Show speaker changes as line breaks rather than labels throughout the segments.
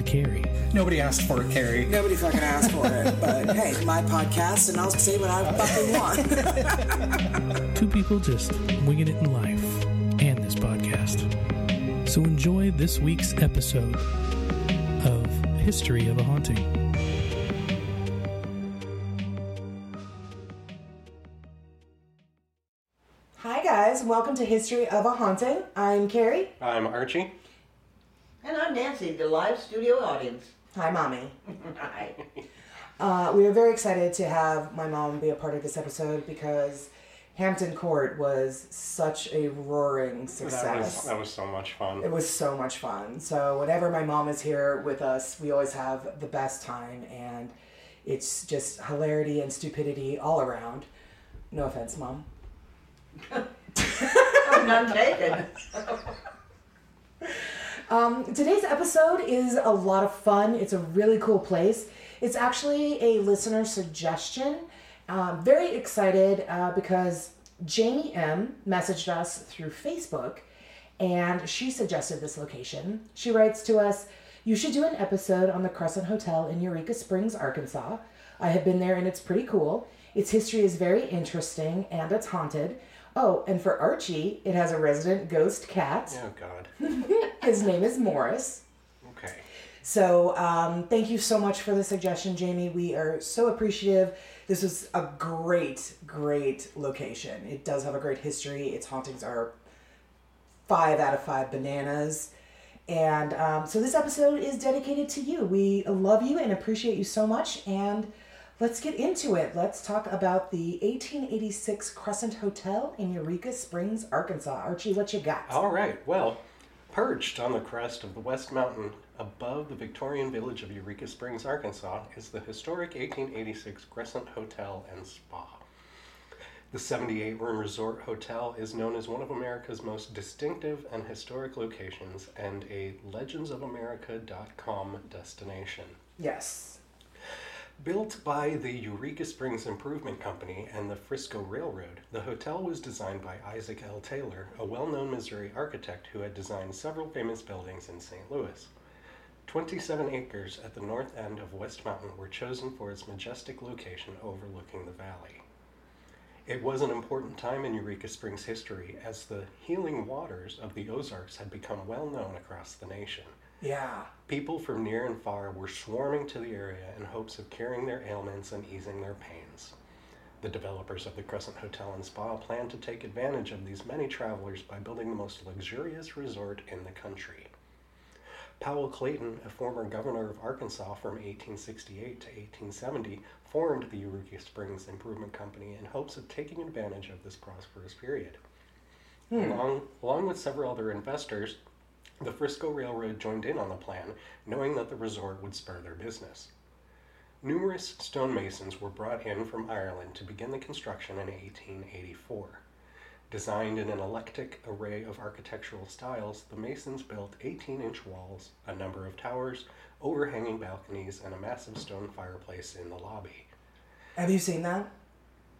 And Carrie.
Nobody asked for it, Carrie.
Nobody fucking asked for it, but hey, my podcast, and I'll say what I fucking want.
Two people just winging it in life and this podcast. So enjoy this week's episode of History of a Haunting.
Hi, guys. Welcome to History of a Haunting. I'm Carrie.
I'm Archie.
And I'm Nancy, the live studio audience.
Hi, Mommy.
Hi.
Uh, we are very excited to have my mom be a part of this episode because Hampton Court was such a roaring success.
That was, that was so much fun.
It was so much fun. So whenever my mom is here with us, we always have the best time, and it's just hilarity and stupidity all around. No offense, mom.
I'm none taken.
Um, today's episode is a lot of fun. It's a really cool place. It's actually a listener suggestion. Um, very excited uh, because Jamie M messaged us through Facebook and she suggested this location. She writes to us, You should do an episode on the Crescent Hotel in Eureka Springs, Arkansas. I have been there and it's pretty cool. Its history is very interesting and it's haunted. Oh, and for Archie, it has a resident ghost cat.
Oh, God.
His name is Morris.
Okay.
So um, thank you so much for the suggestion, Jamie. We are so appreciative. This is a great, great location. It does have a great history. Its hauntings are five out of five bananas. And um, so this episode is dedicated to you. We love you and appreciate you so much. And let's get into it. Let's talk about the 1886 Crescent Hotel in Eureka Springs, Arkansas. Archie, what you got?
All right. Well, perched on the crest of the West Mountain above the Victorian village of Eureka Springs, Arkansas, is the historic 1886 Crescent Hotel and Spa. The 78 room resort hotel is known as one of America's most distinctive and historic locations and a legendsofamerica.com destination.
Yes.
Built by the Eureka Springs Improvement Company and the Frisco Railroad, the hotel was designed by Isaac L. Taylor, a well known Missouri architect who had designed several famous buildings in St. Louis. 27 acres at the north end of West Mountain were chosen for its majestic location overlooking the valley. It was an important time in Eureka Springs history as the healing waters of the Ozarks had become well known across the nation.
Yeah.
People from near and far were swarming to the area in hopes of curing their ailments and easing their pains. The developers of the Crescent Hotel and Spa planned to take advantage of these many travelers by building the most luxurious resort in the country. Powell Clayton, a former governor of Arkansas from 1868 to 1870, formed the Eureka Springs Improvement Company in hopes of taking advantage of this prosperous period. Hmm. Along, along with several other investors, the Frisco Railroad joined in on the plan, knowing that the resort would spur their business. Numerous stonemasons were brought in from Ireland to begin the construction in 1884. Designed in an eclectic array of architectural styles, the masons built 18 inch walls, a number of towers, overhanging balconies, and a massive stone fireplace in the lobby.
Have you seen that?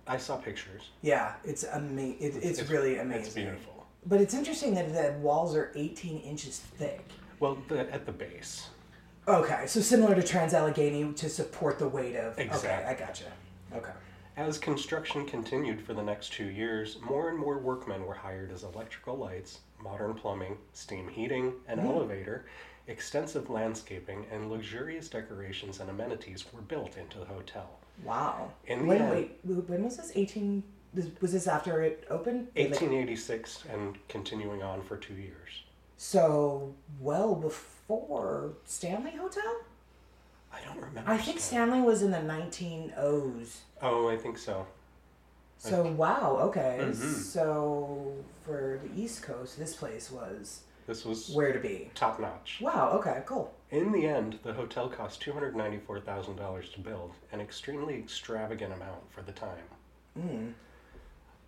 I saw pictures.
Yeah, it's ama- it, it's,
It's-
really amazing.
It's beautiful.
But it's interesting that the walls are 18 inches thick.
Well, the, at the base.
Okay, so similar to Trans Allegheny to support the weight of. Okay, I gotcha. Okay.
As construction continued for the next two years, more and more workmen were hired as electrical lights, modern plumbing, steam heating, an mm-hmm. elevator, extensive landscaping, and luxurious decorations and amenities were built into the hotel.
Wow.
In the
when,
end-
wait, when was this? 18. This, was this after it opened? Like,
1886 and continuing on for two years.
so well before Stanley Hotel.
I don't remember.
I think
Stan-
Stanley was in the 1900s.
Oh, I think so.
So wow. Okay.
Mhm.
So for the East Coast, this place was
This was
Where to be?
top notch.
Wow. Okay. Cool.
In the end, the hotel cost $294,000 to build, an extremely extravagant amount for the time.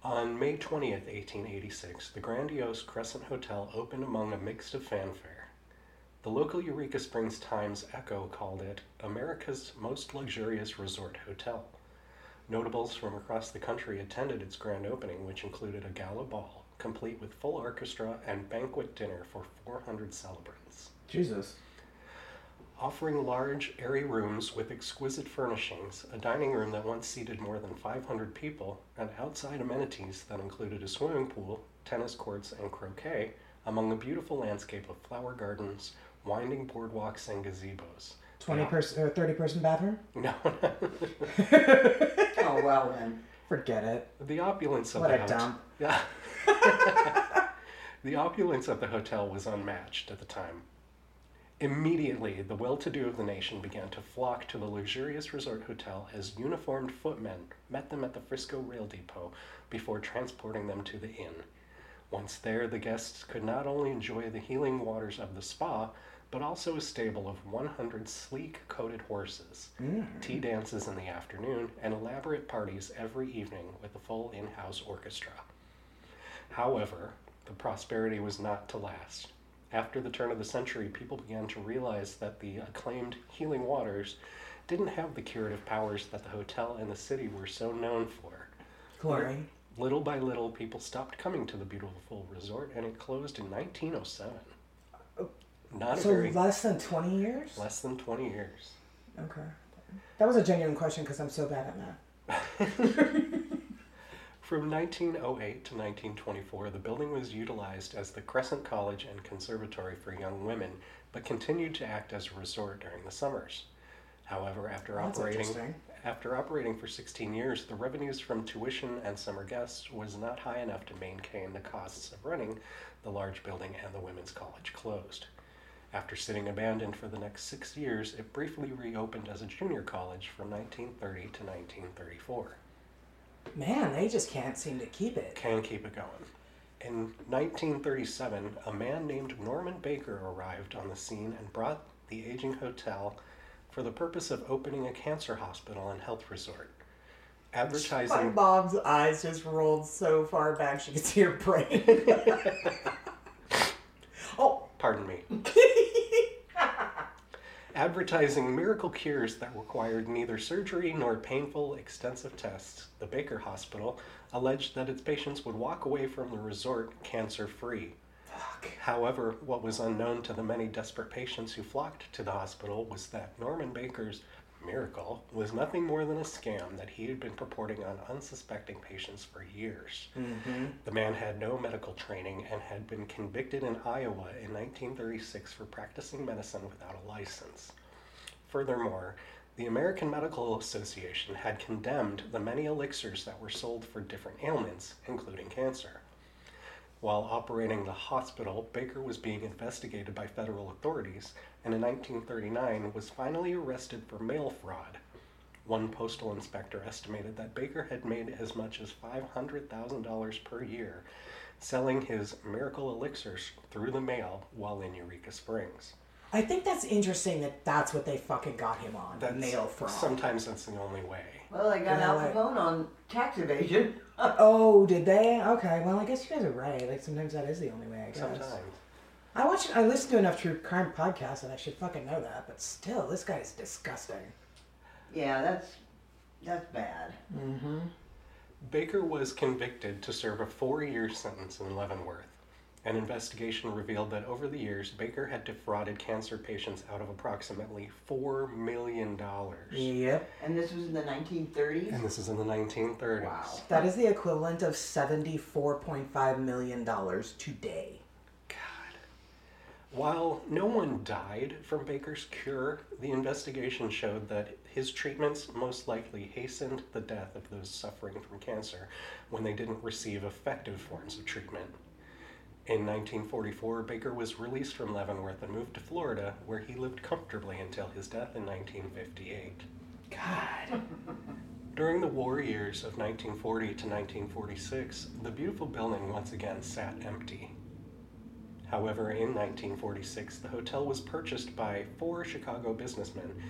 On May 20th, 1886, the grandiose Crescent Hotel opened among a mix of fanfare. The local Eureka Springs Times Echo called it America's most luxurious resort hotel. Notables from across the country attended its grand opening, which included a gala ball, complete with full orchestra and banquet dinner for 400 celebrants.
Jesus.
Offering large, airy rooms with exquisite furnishings, a dining room that once seated more than 500 people, and outside amenities that included a swimming pool, tennis courts, and croquet, among a beautiful landscape of flower gardens, winding boardwalks, and gazebos.
Twenty person or thirty person bathroom?
No,
Oh, well then.
Forget it.
the opulence of
What
the
a dump.
Yeah. the opulence of the hotel was unmatched at the time. Immediately, the well to do of the nation began to flock to the luxurious resort hotel as uniformed footmen met them at the Frisco Rail Depot before transporting them to the inn. Once there, the guests could not only enjoy the healing waters of the spa, but also a stable of 100 sleek coated horses, mm-hmm. tea dances in the afternoon, and elaborate parties every evening with a full in house orchestra. However, the prosperity was not to last. After the turn of the century, people began to realize that the acclaimed healing waters didn't have the curative powers that the hotel and the city were so known for.
Chlorine.
Little by little, people stopped coming to the beautiful resort, and it closed in 1907. Not a
So
very
less than twenty years?
less than 20 years.
Okay. That was a genuine question because I'm so bad at math.
From 1908 to 1924, the building was utilized as the Crescent College and Conservatory for Young Women, but continued to act as a resort during the summers. However, after
That's
operating after operating for 16 years, the revenues from tuition and summer guests was not high enough to maintain the costs of running the large building and the women's college closed. After sitting abandoned for the next six years, it briefly reopened as a junior college from 1930 to 1934
Man, they just can't seem to keep it.
can keep it going. In 1937, a man named Norman Baker arrived on the scene and brought the aging hotel for the purpose of opening a cancer hospital and health resort. Advertising.
My mom's eyes just rolled so far back she could see her brain. oh,
pardon me. Advertising miracle cures that required neither surgery nor painful, extensive tests, the Baker Hospital alleged that its patients would walk away from the resort cancer free. However, what was unknown to the many desperate patients who flocked to the hospital was that Norman Baker's miracle was nothing more than a scam that he had been purporting on unsuspecting patients for years. Mm-hmm. The man had no medical training and had been convicted in Iowa in 1936 for practicing medicine without a license. Furthermore, the American Medical Association had condemned the many elixirs that were sold for different ailments, including cancer. While operating the hospital, Baker was being investigated by federal authorities and in 1939 was finally arrested for mail fraud. One postal inspector estimated that Baker had made as much as $500,000 per year selling his miracle elixirs through the mail while in Eureka Springs.
I think that's interesting that that's what they fucking got him on.
That's,
nail fraud.
Sometimes that's the only way.
Well, they got
Yeah,
Al
like-
Capone on tax evasion.
Oh, did they? Okay, well, I guess you guys are right. Like sometimes that is the only way. I guess.
Sometimes.
I watch. I listen to enough true crime podcasts, and I should fucking know that. But still, this guy is disgusting.
Yeah, that's that's bad. Mm-hmm.
Baker was convicted to serve a four year sentence in Leavenworth. An investigation revealed that over the years, Baker had defrauded cancer patients out of approximately $4 million.
Yep.
And this was in the 1930s.
And this is in the 1930s.
Wow.
That is the equivalent of seventy-four point five million dollars today.
God. While no one died from Baker's cure, the investigation showed that his treatments most likely hastened the death of those suffering from cancer when they didn't receive effective forms of treatment. In 1944, Baker was released from Leavenworth and moved to Florida, where he lived comfortably until his death in 1958.
God.
During the war years of 1940 to 1946, the beautiful building once again sat empty. However, in 1946, the hotel was purchased by four Chicago businessmen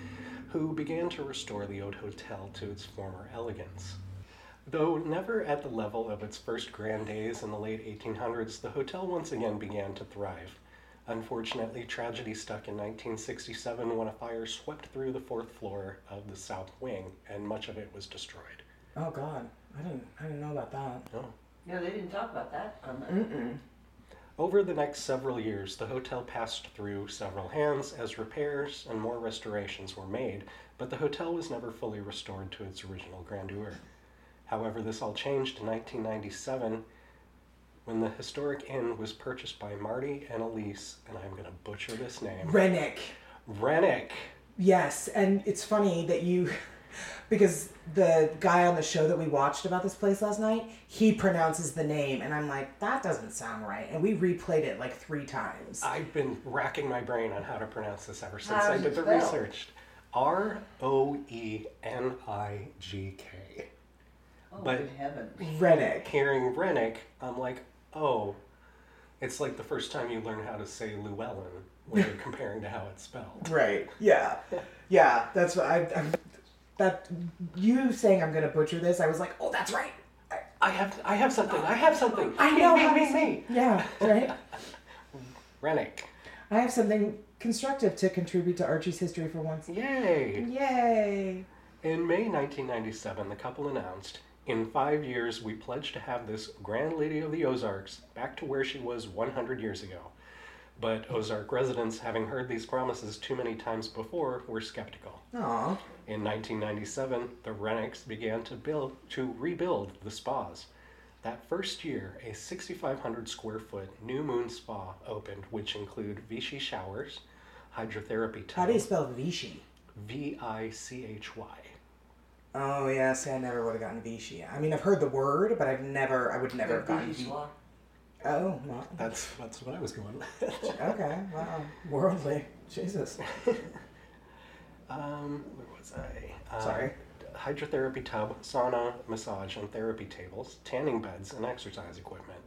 who began to restore the old hotel to its former elegance. Though never at the level of its first grand days in the late 1800s, the hotel once again began to thrive. Unfortunately, tragedy struck in 1967 when a fire swept through the fourth floor of the south wing and much of it was destroyed.
Oh God, I didn't I didn't know about that.
No.
No, they didn't talk about that on the.
Mm-mm.
Over the next several years, the hotel passed through several hands as repairs and more restorations were made, but the hotel was never fully restored to its original grandeur. However, this all changed in 1997 when the historic inn was purchased by Marty and Elise, and I'm going to butcher this name.
Roenigk.
Roenigk.
Yes, and it's funny that you, because the guy on the show that we watched about this place last night, he pronounces the name, and I'm like, that doesn't sound right. And we replayed it like three times.
I've been racking my brain on how to pronounce this ever since
How
I
does
did
it
the
spell?
research. R O E N I G K.
Oh,
But-
Roenigk.
hearing Roenigk, I'm like, oh, it's like the first time you learn how to say Llewellyn when you're comparing to how it's spelled.
Right. Yeah. Yeah. That's what I. I that you saying I'm gonna butcher this, I was like, oh, that's right. I,
I have, I have something. I have something.
I know.
Me, me, me, me.
Yeah. Right.
Roenigk.
I have something constructive to contribute to Archie's history for once.
Yay!
Yay!
In May 1997, the couple announced, "In five years, we pledge to have this Grand Lady of the Ozarks back to where she was 100 years ago." But Ozark residents, having heard these promises too many times before, were skeptical.
Aw.
In 1997, the Roenigks began to build to rebuild the spas. That first year, a 6,500 square foot New Moon Spa opened, which include Vichy showers, hydrotherapy
How do you spell Vichy?
V I C H Y.
Oh yeah, see, I never would have gotten Vichy. I mean, I've heard the word, but I've never, I would never have gotten
Vichy.
Oh, well,
That's that's what I was going with.
okay, wow, worldly, Jesus.
um, where was I? Uh,
Sorry.
Hydrotherapy tub, sauna, massage, and therapy tables, tanning beds, and exercise equipment.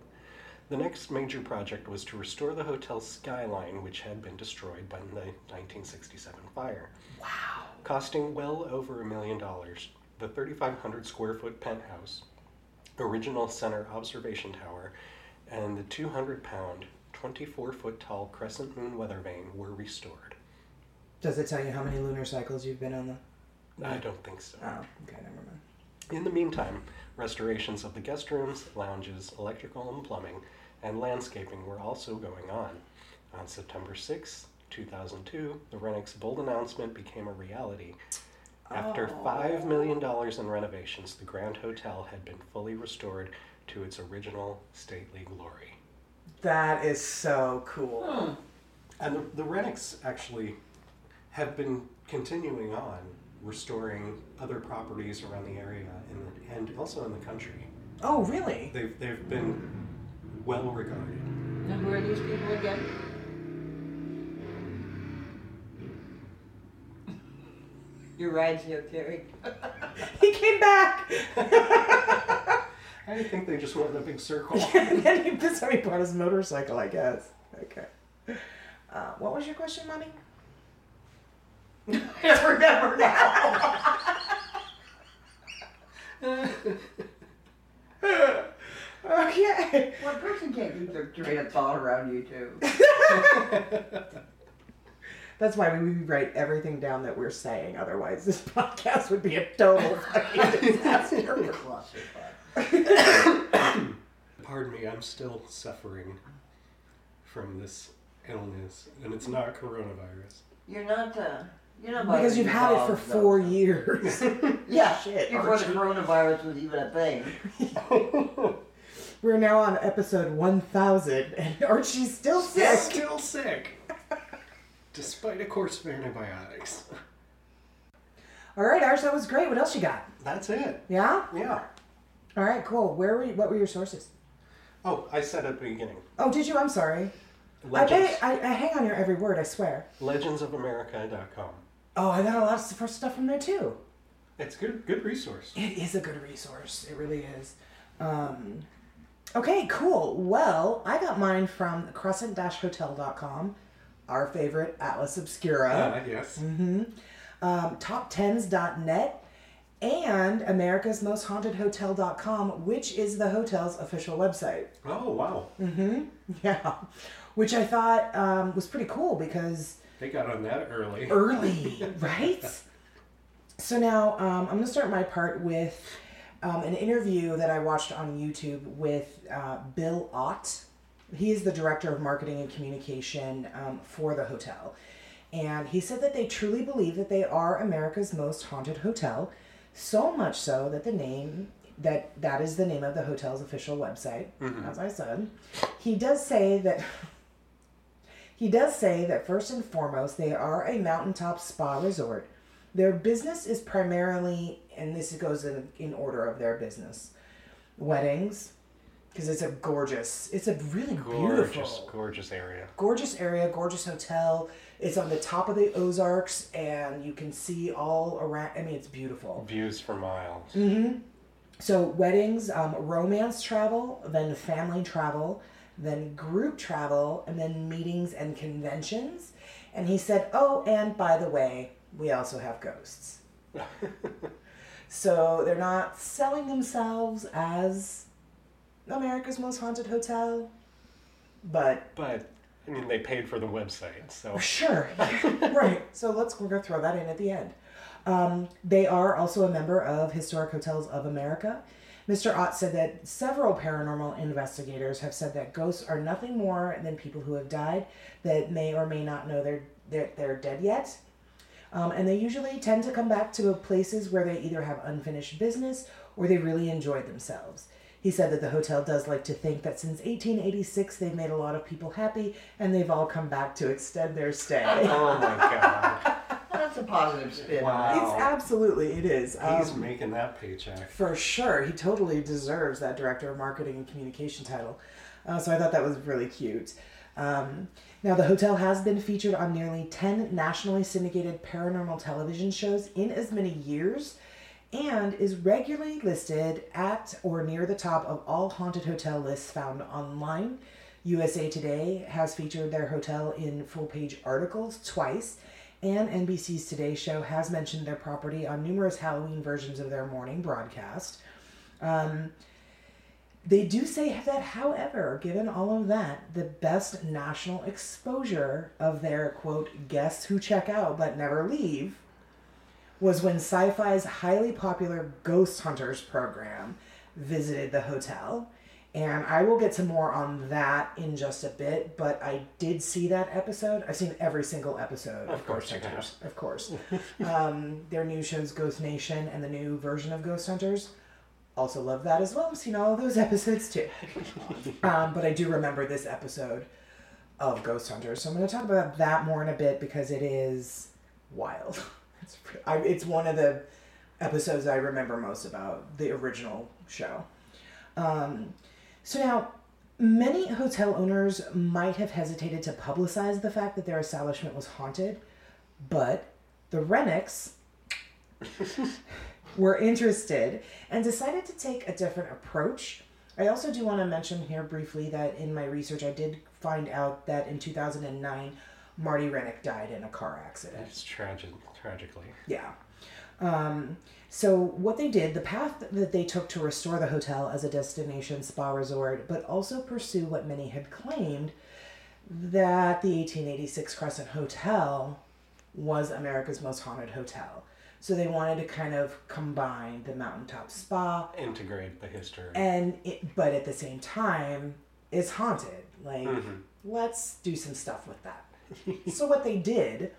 The next major project was to restore the hotel's skyline, which had been destroyed by the 1967 fire.
Wow.
Costing well over a million dollars, the 3,500 square foot penthouse, original center observation tower, and the 200 pound, 24 foot tall crescent moon weather vane were restored.
Does it tell you how many lunar cycles you've been on the?
I don't think so.
Oh, okay, never mind.
In the meantime, restorations of the guest rooms, lounges, electrical and plumbing, and landscaping were also going on. On September 6, 2002, the Roenigk's bold announcement became a reality. After $5 million in renovations, the Grand Hotel had been fully restored to its original stately glory.
That is so cool. Hmm.
And the, the Roenigks actually have been continuing on restoring other properties around the area in the, and also in the country.
Oh, really?
They've, they've been well regarded.
Now, who are these people again? Your ride's here, Terry.
He came back.
I think they just went in a big circle.
and then he, this time he brought his motorcycle, I guess. Okay. Uh, what was your question, mommy?
I remember now.
Okay.
One person can't keep their train of thought around you two.
That's why we write everything down that we're saying. Otherwise, this podcast would be a total fucking disaster.
Pardon me, I'm still suffering from this illness, and it's not coronavirus.
You're not, uh, you're not
because you've had it for
dogs, though.
four years.
Yeah,
Shit,
before
Archie.
the coronavirus was even a thing.
We're now on episode 1000, and Archie's still sick.
Still sick. Despite a course of antibiotics.
All right, Arch, that was great. What else you got?
That's it.
Yeah?
Yeah.
All right, cool. Where were you, what were your sources?
Oh, I said at the beginning.
Oh, did you? I'm sorry.
Legends,
I, pay, I, I hang on your every word, I swear.
legendsofamerica.com.
Oh, I got a lot of stuff stuff from there too.
It's good good resource.
It is a good resource. It really is. Um, Okay, cool. Well, I got mine from crescent-hotel.com, our favorite Atlas Obscura,
Uh, yes.
um, top10s.net, and America's Most Haunted Hotel.com, which is the hotel's official website.
Oh wow. Mm-hmm.
Yeah, which I thought um, was pretty cool because
They got on that early.
early, right? So now um, I'm going to start my part with um, an interview that I watched on YouTube with uh, Bill Ott. He is the director of marketing and communication um, for the hotel. And he said that they truly believe that they are America's most haunted hotel, so much so that the name that that is the name of the hotel's official website, as I said. He does say that he does say that first and foremost, they are a mountaintop spa resort. Their business is primarily, and this goes in, in order of their business, weddings, because it's a gorgeous, it's a really
Gorgeous,
beautiful,
gorgeous area.
gorgeous area, gorgeous hotel. It's on the top of the Ozarks, and you can see all around. I mean, it's beautiful.
Views for miles. Mm-hmm.
So weddings, um, romance travel, then family travel, then group travel, and then meetings and conventions. And he said, "Oh, and by the way, we also have ghosts." so they're not selling themselves as America's most haunted hotel, but
But I mean, they paid for the website, so
Sure. right. So let's we're gonna throw that in at the end. Um, they are also a member of Historic Hotels of America. Mr. Ott said that several paranormal investigators have said that ghosts are nothing more than people who have died that may or may not know they're they're, they're dead yet. Um, and they usually tend to come back to places where they either have unfinished business or they really enjoyed themselves. He said that the hotel does like to think that since 1886 they've made a lot of people happy and they've all come back to extend their stay.
oh my god,
That's a positive spin.
Wow.
It's absolutely it is.
he's
Um,
making that paycheck.
for sure, he totally deserves that director of marketing and communication title. Uh, so I thought that was really cute. Um, now the hotel has been featured on nearly ten nationally syndicated paranormal television shows in as many years, and is regularly listed at or near the top of all haunted hotel lists found online. USA Today has featured their hotel in full page articles twice, and NBC's Today Show has mentioned their property on numerous Halloween versions of their morning broadcast. Um, they do say that, however, given all of that, the best national exposure of their quote guests who check out but never leave was when Sci Fi's highly popular Ghost Hunters program visited the hotel. And I will get to more on that in just a bit, but I did see that episode. I've seen every single episode of,
Of course
Ghost. Hunters, of course. um, their new shows, Ghost Nation, and the new version of Ghost Hunters. Also love that as well. I've seen all of those episodes too. um, but I do remember this episode of Ghost Hunters, so I'm going to talk about that more in a bit because it is wild. It's, I, it's one of the episodes I remember most about the original show. Um, so now, many hotel owners might have hesitated to publicize the fact that their establishment was haunted, but the Roenigks were interested and decided to take a different approach. I also do want to mention here briefly that in my research, I did find out that in 2009, Marty Roenigk died in a car accident.
It's tragic, tragically.
Yeah. Um, so what they did, the path that they took to restore the hotel as a destination spa resort, but also pursue what many had claimed that the 1886 Crescent Hotel was America's most haunted hotel. So they wanted to kind of combine the mountaintop spa
Integrate the history.
and it, but at the same time, it's haunted. Like,
Mhm.
let's do some stuff with that. So what they did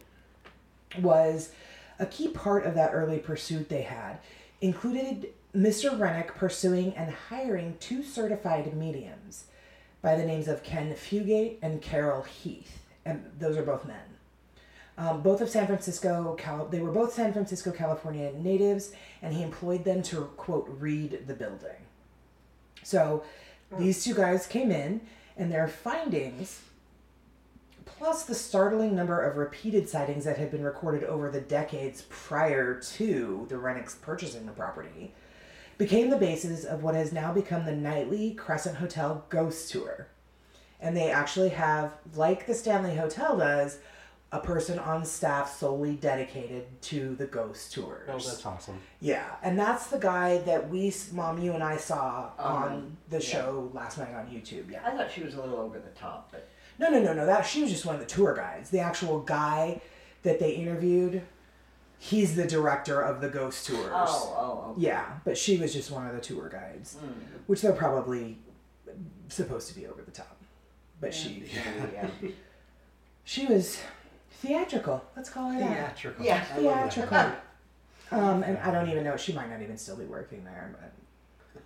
was a key part of that early pursuit they had included Mr. Roenigk pursuing and hiring two certified mediums by the names of Ken Fugate and Carol Heath, and those are both men. Um, both of San Francisco, Cal- they were both San Francisco, California natives, and he employed them to quote read the building. So these two guys came in, and their findings, plus the startling number of repeated sightings that had been recorded over the decades prior to the Roenigks purchasing the property, became the basis of what has now become the nightly Crescent Hotel Ghost Tour. And they actually have, like the Stanley Hotel does, a person on staff solely dedicated to the ghost tours.
Oh, that's awesome.
Yeah, and that's the guy that we, mom, you and I saw on
Um,
the
yeah.
show last night on YouTube. Yeah.
I thought she was a little over the top, but
No, no, no, no. That she was just one of the tour guides. The actual guy that they interviewed, he's the director of the ghost tours.
oh, oh, oh.
Yeah, but she was just one of the tour guides,
Mm.
which they're probably supposed to be over the top. But she,
Yeah.
she was theatrical. Let's call her that.
Theatrical.
Yeah.
I love that.
Theatrical. Um, and I don't even know. She might not even still be working there, but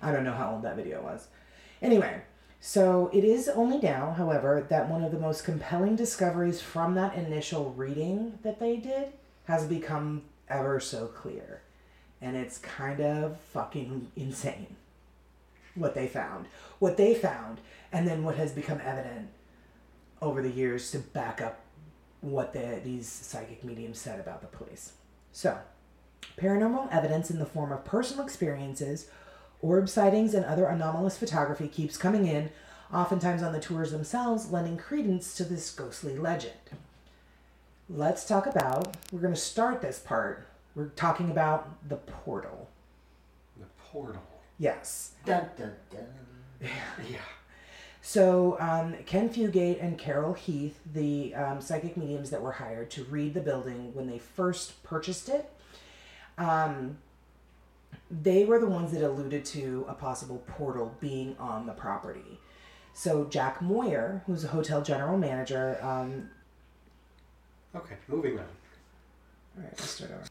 I don't know how old that video was. Anyway, so it is only now, however, that one of the most compelling discoveries from that initial reading that they did has become ever so clear. And it's kind of fucking insane what they found. What they found, and then what has become evident over the years to back up what the, these psychic mediums said about the place. So, paranormal evidence in the form of personal experiences, orb sightings, and other anomalous photography keeps coming in, oftentimes on the tours themselves, lending credence to this ghostly legend. Let's talk about, we're going to start this part. We're talking about the portal.
The portal.
Yes.
Dun, dun, dun.
Yeah.
So, um, Ken Fugate and Carol Heath, the um, psychic mediums that were hired to read the building when they first purchased it, um, they were the ones that alluded to a possible portal being on the property. So, Jack Moyer, who's a hotel general manager, um,
Okay, moving on.
all right, let's start over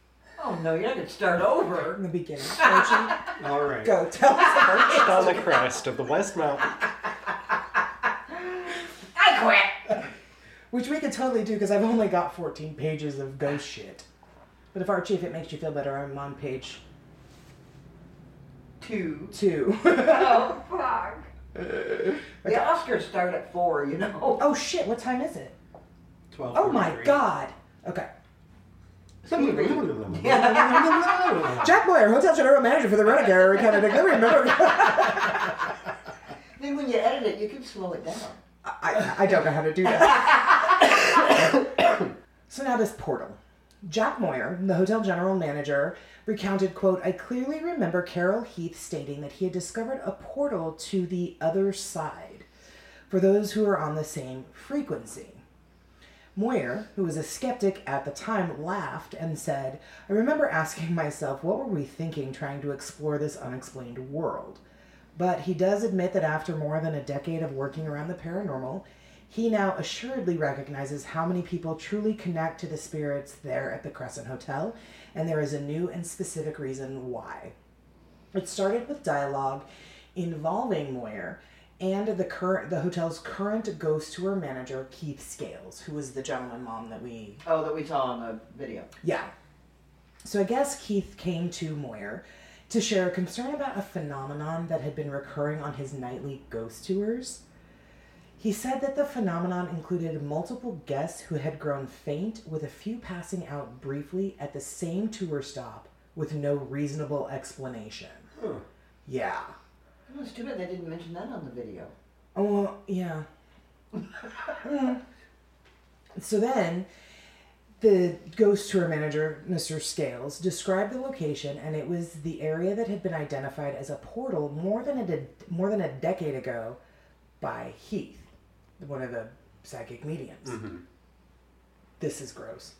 Oh no, you're not gonna start over.
in the beginning. Archie,
All right.
go tell us
On the crest of the West Mountain.
I quit.
Which we could totally do because I've only got 14 pages of ghost shit. But if Archie, if it makes you feel better, I'm on page
Two.
two.
Oh fuck. Uh, the Oscars start at four, you know.
oh shit, what time is it?
12.
Oh my god. Okay. Jack Boyer, hotel general manager for the Rent-A-Car Canada. Let me remember.
Then when you edit it, you can slow it down.
I, I don't know how to do that. so now this portal. Jack Moyer, the hotel general manager, recounted, quote, I clearly remember Carol Heath stating that he had discovered a portal to the other side for those who are on the same frequency. Moyer, who was a skeptic at the time, laughed and said, I remember asking myself, what were we thinking trying to explore this unexplained world? But he does admit that after more than a decade of working around the paranormal, he now assuredly recognizes how many people truly connect to the spirits there at the Crescent Hotel, and there is a new and specific reason why. It started with dialogue involving Moyer and the current the hotel's current ghost tour manager Keith Scales, who was the gentleman mom that we
Oh, that we saw on the video.
yeah. So I guess Keith came to Moyer to share a concern about a phenomenon that had been recurring on his nightly ghost tours. He said that the phenomenon included multiple guests who had grown faint, with a few passing out briefly at the same tour stop with no reasonable explanation.
Huh.
Yeah.
Oh, it's too bad they didn't mention that on the video.
Oh, well, yeah. Mm. So then, the ghost tour manager, Mr. Scales, described the location, and it was the area that had been identified as a portal more than a de- more than a decade ago by Heath, one of the psychic mediums.
Mm-hmm.
This is gross.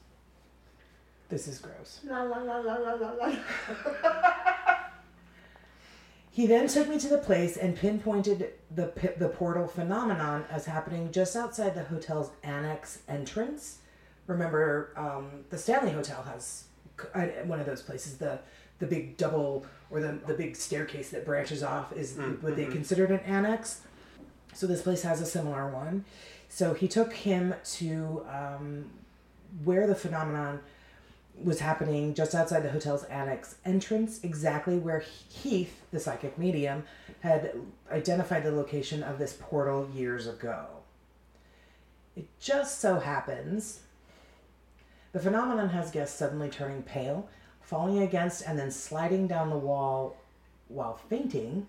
This is gross.
La la la la la la la.
He then took me to the place and pinpointed the pi- the portal phenomenon as happening just outside the hotel's annex entrance. Remember, um, the Stanley Hotel has uh, one of those places. The the big double or the the big staircase that branches off is what they considered an annex. So this place has a similar one. So he took him to um, where the phenomenon was happening just outside the hotel's annex entrance, exactly where Heath, the psychic medium, had identified the location of this portal years ago. It just so happens the phenomenon has guests suddenly turning pale, falling against, and then sliding down the wall while fainting.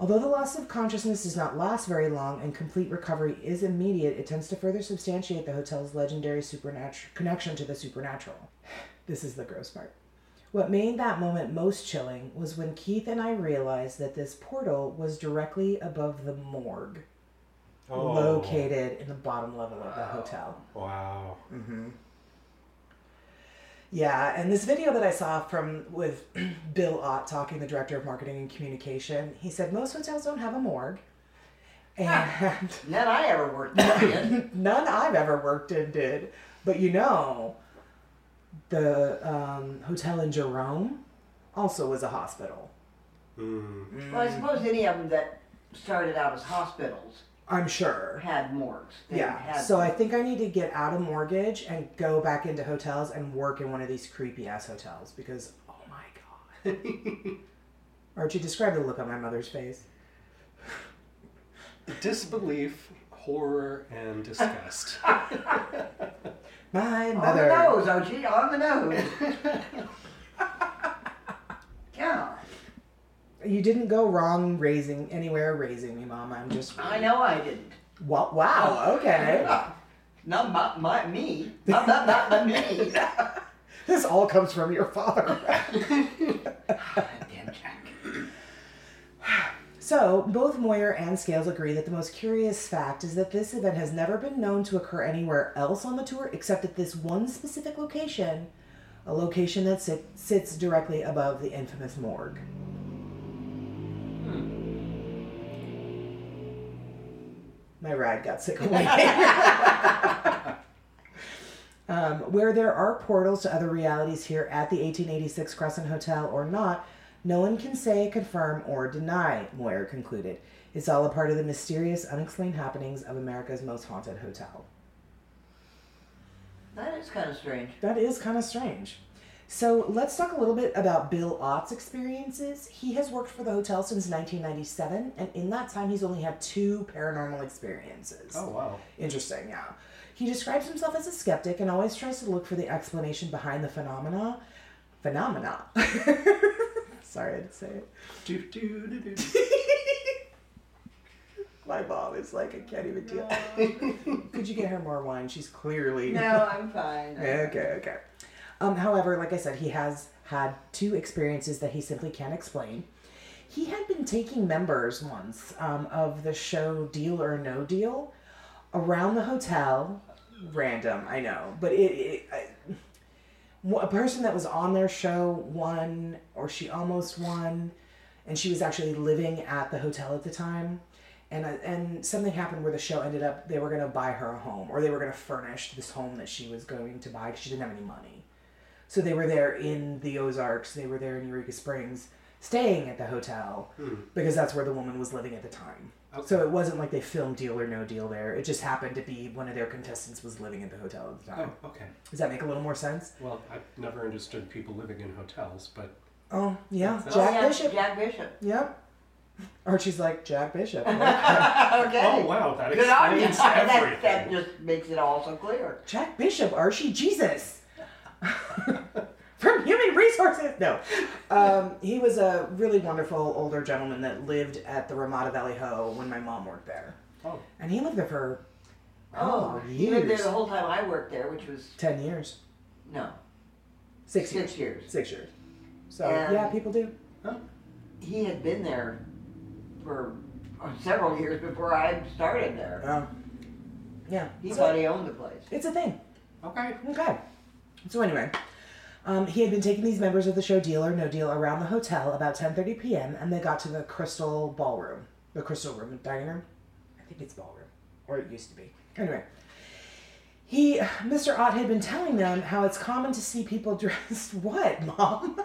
Although the loss of consciousness does not last very long and complete recovery is immediate, it tends to further substantiate the hotel's legendary supernatural connection to the supernatural. This is the gross part. What made that moment most chilling was when Keith and I realized that this portal was directly above the morgue,
Oh.
located in the bottom level of the hotel.
Wow. Mm-hmm.
Yeah, and this video that I saw from with Bill Ott talking, the director of marketing and communication, he said most hotels don't have a morgue, and
None I ever worked in.
none I've ever worked in did. But you know, the um, hotel in Jerome also was a hospital.
Mm.
well, I suppose any of them that started out as hospitals
I'm sure.
had morgues.
Yeah.
Had
So I think I need to get out of mortgage and go back into hotels and work in one of these creepy ass hotels because oh my god. Archie, describe the look on my mother's face.
Disbelief, horror, and disgust.
My mother.
on
mother.
the nose, Archie, on the nose. yeah,
You didn't go wrong raising anywhere raising me, Mom. I'm just.
I know I didn't.
Wow. wow okay.
Not my, my me. Not, not, not, not me.
This all comes from your father.
Damn Jack.
so, both Moyer and Scales agree that the most curious fact is that this event has never been known to occur anywhere else on the tour except at this one specific location, a location that sit, sits directly above the infamous morgue. My ride got sick waiting. um, where there are portals to other realities here at the 1886 Crescent Hotel or not, no one can say, confirm, or deny, Moyer concluded. It's all a part of the mysterious, unexplained happenings of America's most haunted hotel.
That is kind of strange.
That is kind of strange. So let's talk a little bit about Bill Ott's experiences. He has worked for the hotel since 1997, and in that time, he's only had two paranormal experiences.
oh, wow.
Interesting, yeah. He describes himself as a skeptic and always tries to look for the explanation behind the phenomena. Phenomena. Sorry, I had to say it.
Do, do, do, do.
My mom is like, I can't even deal. Could you get her more wine? She's clearly.
No, I'm fine.
Okay, okay. Um, however, like I said, he has had two experiences that he simply can't explain. He had been taking members once um, of the show Deal or No Deal around the hotel. Random, I know, but it. it I, a person that was on their show won, or she almost won, and she was actually living at the hotel at the time. And, uh, and something happened where the show ended up they were going to buy her a home or they were going to furnish this home that she was going to buy because she didn't have any money so they were there in the ozarks they were there in eureka springs staying at the hotel hmm. because that's where the woman was living at the time oh. so it wasn't like they filmed deal or no deal there it just happened to be one of their contestants was living at the hotel at the oh, time
Oh, okay.
does that make a little more sense
Well, I've never understood people living in hotels, but
oh yeah jack
Oh, yeah,
bishop
Jack Bishop.
yep archie's like jack bishop
okay.
oh wow, that
Good on you. That, that just makes it all so clear.
Jack Bishop, Archie, Jesus. From Human Resources. No. Um, he was a really wonderful older gentleman that lived at the Ramada Valley Ho when my mom worked there.
Oh,
And he lived there for
Oh,
oh,
he lived there the whole time I worked there, which was
10 years.
no
Six,
six
years.
years.
Six years. So,
And-
yeah, people do. Huh?
He had been there for uh, several years before I started there.
Um, yeah.
He
so
thought he owned the place.
it's a thing.
okay.
Okay. So anyway, um, he had been taking these members of the show Deal or No Deal around the hotel about 10:30 p.m. and they got to the Crystal Ballroom, the Crystal Room, the dining room. I think it's ballroom, or it used to be. Anyway, he, Mr. Ott, had been telling them how it's common to see people dressed. What, Mom?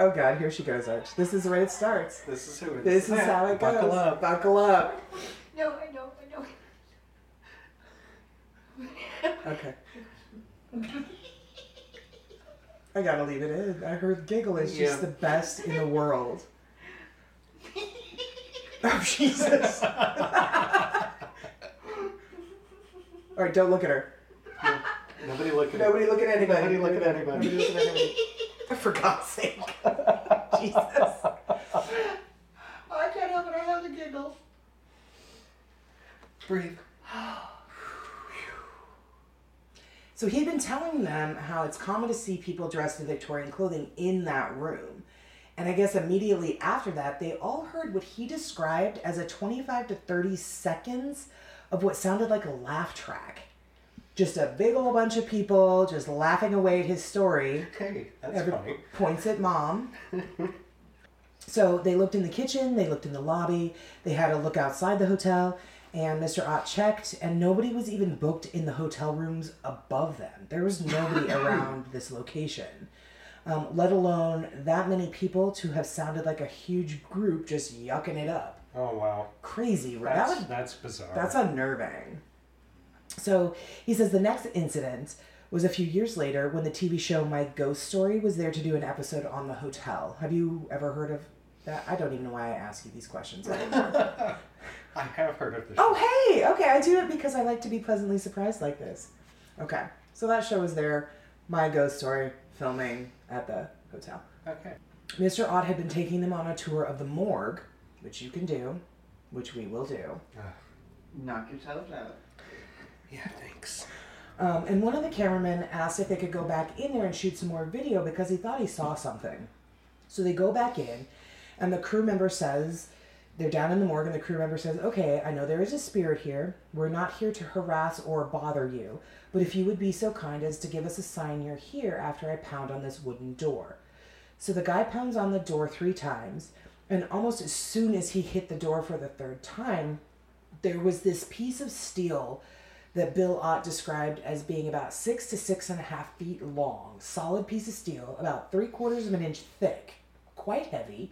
oh God, here she goes, Arch. This is the way it starts.
This is who it
This is how it goes.
Buckle up.
Buckle up.
No, I know, I know.
Okay. I gotta leave it in. Her giggle is just
Yeah.
the best in the world. Oh Jesus! All right, don't look at her.
Nobody look at
Nobody look at anybody.
Nobody look at anybody.
Nobody look at anybody. For God's sake. Jesus.
I can't help it. I have the giggles.
Breathe.
So he'd been telling them how it's common to see people dressed in Victorian clothing in that room. And I guess immediately after that, they all heard what he described as a 25 to 30 seconds of what sounded like a laugh track. Just a big old bunch of people just laughing away at his story.
Hey, that's
Every-
funny.
points at mom. so they looked in the kitchen, they looked in the lobby, they had a look outside the hotel, and Mr. Ott checked, and nobody was even booked in the hotel rooms above them. There was nobody around this location, um, let alone that many people to have sounded like a huge group just yucking it up.
Oh wow.
Crazy, right?
That's
That would
that's bizarre.
that's unnerving. So he says the next incident was a few years later when the TV show My Ghost Story was there to do an episode on the hotel. Have you ever heard of that? I don't even know why I ask you these questions anymore.
I have heard of this.
oh, hey! Okay, I do it because I like to be pleasantly surprised like this. Okay, so that show was there, My Ghost Story, filming at the hotel.
Okay.
Mr. Ott had been taking them on a tour of the morgue, which you can do, which we will do.
Knock yourselves out.
Yeah, thanks.
Um, and one of the cameramen asked if they could go back in there and shoot some more video because he thought he saw something. So they go back in, and the crew member says, they're down in the morgue, and the crew member says, Okay, I know there is a spirit here. We're not here to harass or bother you, but if you would be so kind as to give us a sign you're here after I pound on this wooden door. So the guy pounds on the door three times, and almost as soon as he hit the door for the third time, there was this piece of steel that Bill Ott described as being about six to six and a half feet long, solid piece of steel, about three quarters of an inch thick, quite heavy,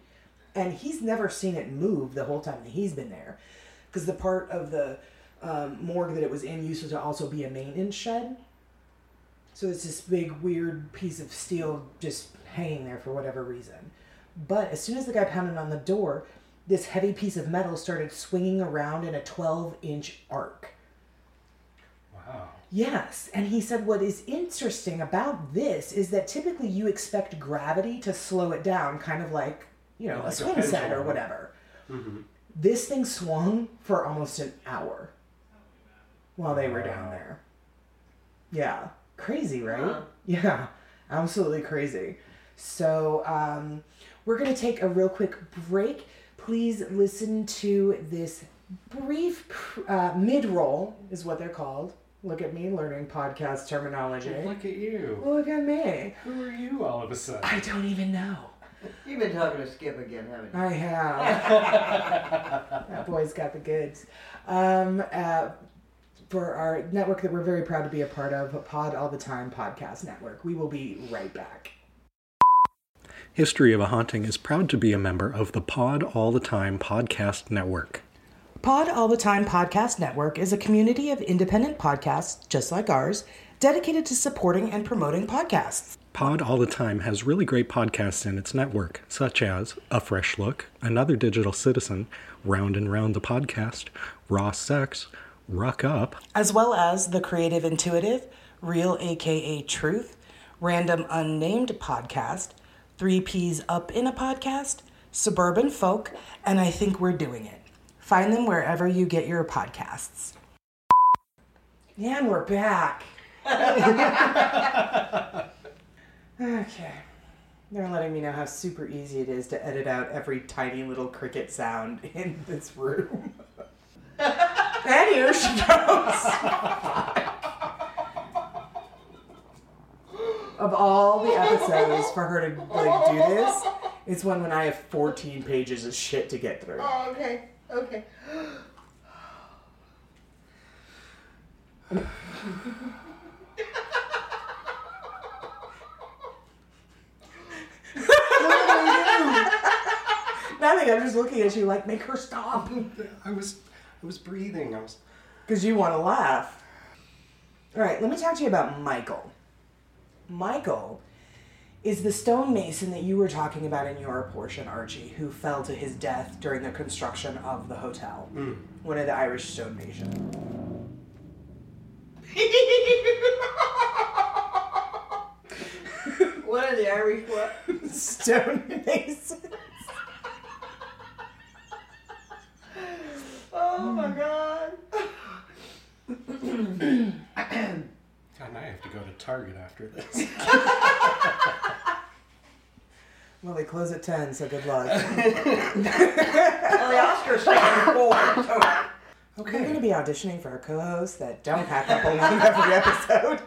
and he's never seen it move the whole time that he's been there, because the part of the um, morgue that it was in used to also be a maintenance shed. So it's this big weird piece of steel just hanging there for whatever reason. But as soon as the guy pounded on the door, this heavy piece of metal started swinging around in a 12 inch arc.
Wow.
Yes, and he said what is interesting about this is that typically you expect gravity to slow it down, kind of like, you know, a
a
swing set or whatever.
Mm-hmm.
This thing swung for almost an hour while they were down there. Yeah, crazy, right?
Huh.
Yeah, absolutely crazy. So, um, we're going to take a real quick break. Please listen to this brief uh, mid roll, is what they're called. Look at me learning podcast terminology.
Look at you.
Look at me.
Who are you all of a sudden?
I don't even know.
You've been talking to Skip again, haven't you?
I have. that boy's got the goods. Um, uh, for our network that we're very proud to be a part of, Pod All the Time Podcast Network. We will be right back.
History of a Haunting is proud to be a member of the Pod All the Time Podcast Network.
Pod All the Time Podcast Network is a community of independent podcasts, just like ours, dedicated to supporting and promoting podcasts.
Pod All the Time has really great podcasts in its network, such as A Fresh Look, Another Digital Citizen, Round and Round the Podcast, Raw Sex, Ruck Up,
as well as the Creative Intuitive, Real AKA Truth, Random Unnamed Podcast, Three P's Up in a Podcast, Suburban Folk, and I Think We're Doing It. Find them wherever you get your podcasts. Yeah, and we're back. okay. They're letting me know how super easy it is to edit out every tiny little cricket sound in this room. and here she goes. of all the episodes for her to like do this, it's one when I have 14 pages of shit to get through.
Oh, okay, okay.
Nothing. Looking at you like, make her stop,
I was I was breathing. I was
because you want to laugh. All right, let me talk to you about Michael. Michael is the stonemason that you were talking about in your portion, Archie, who fell to his death during the construction of the hotel. Mm. One of the Irish stonemasons.
One of the the Irish what?
Stonemasons.
Oh my mm. god.
God, now I have to go to Target after this.
Well, they close at 10, so good luck.
Well, the Oscars stand four. So.
We're going to be auditioning for a co-host that don't pack up along every episode.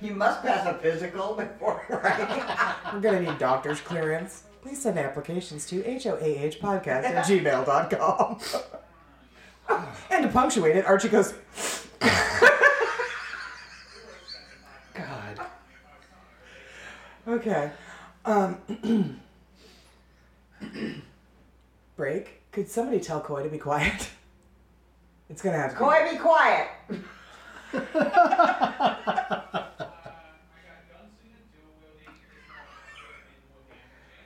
You must pass a physical before, right?
We're going to need doctor's clearance. Please send applications to hoahpodcast at gmail.com. and to punctuate it, Archie goes,
God.
okay. Um, break. Could somebody tell Coy to be quiet? It's going to have to be.
Coy, be quiet.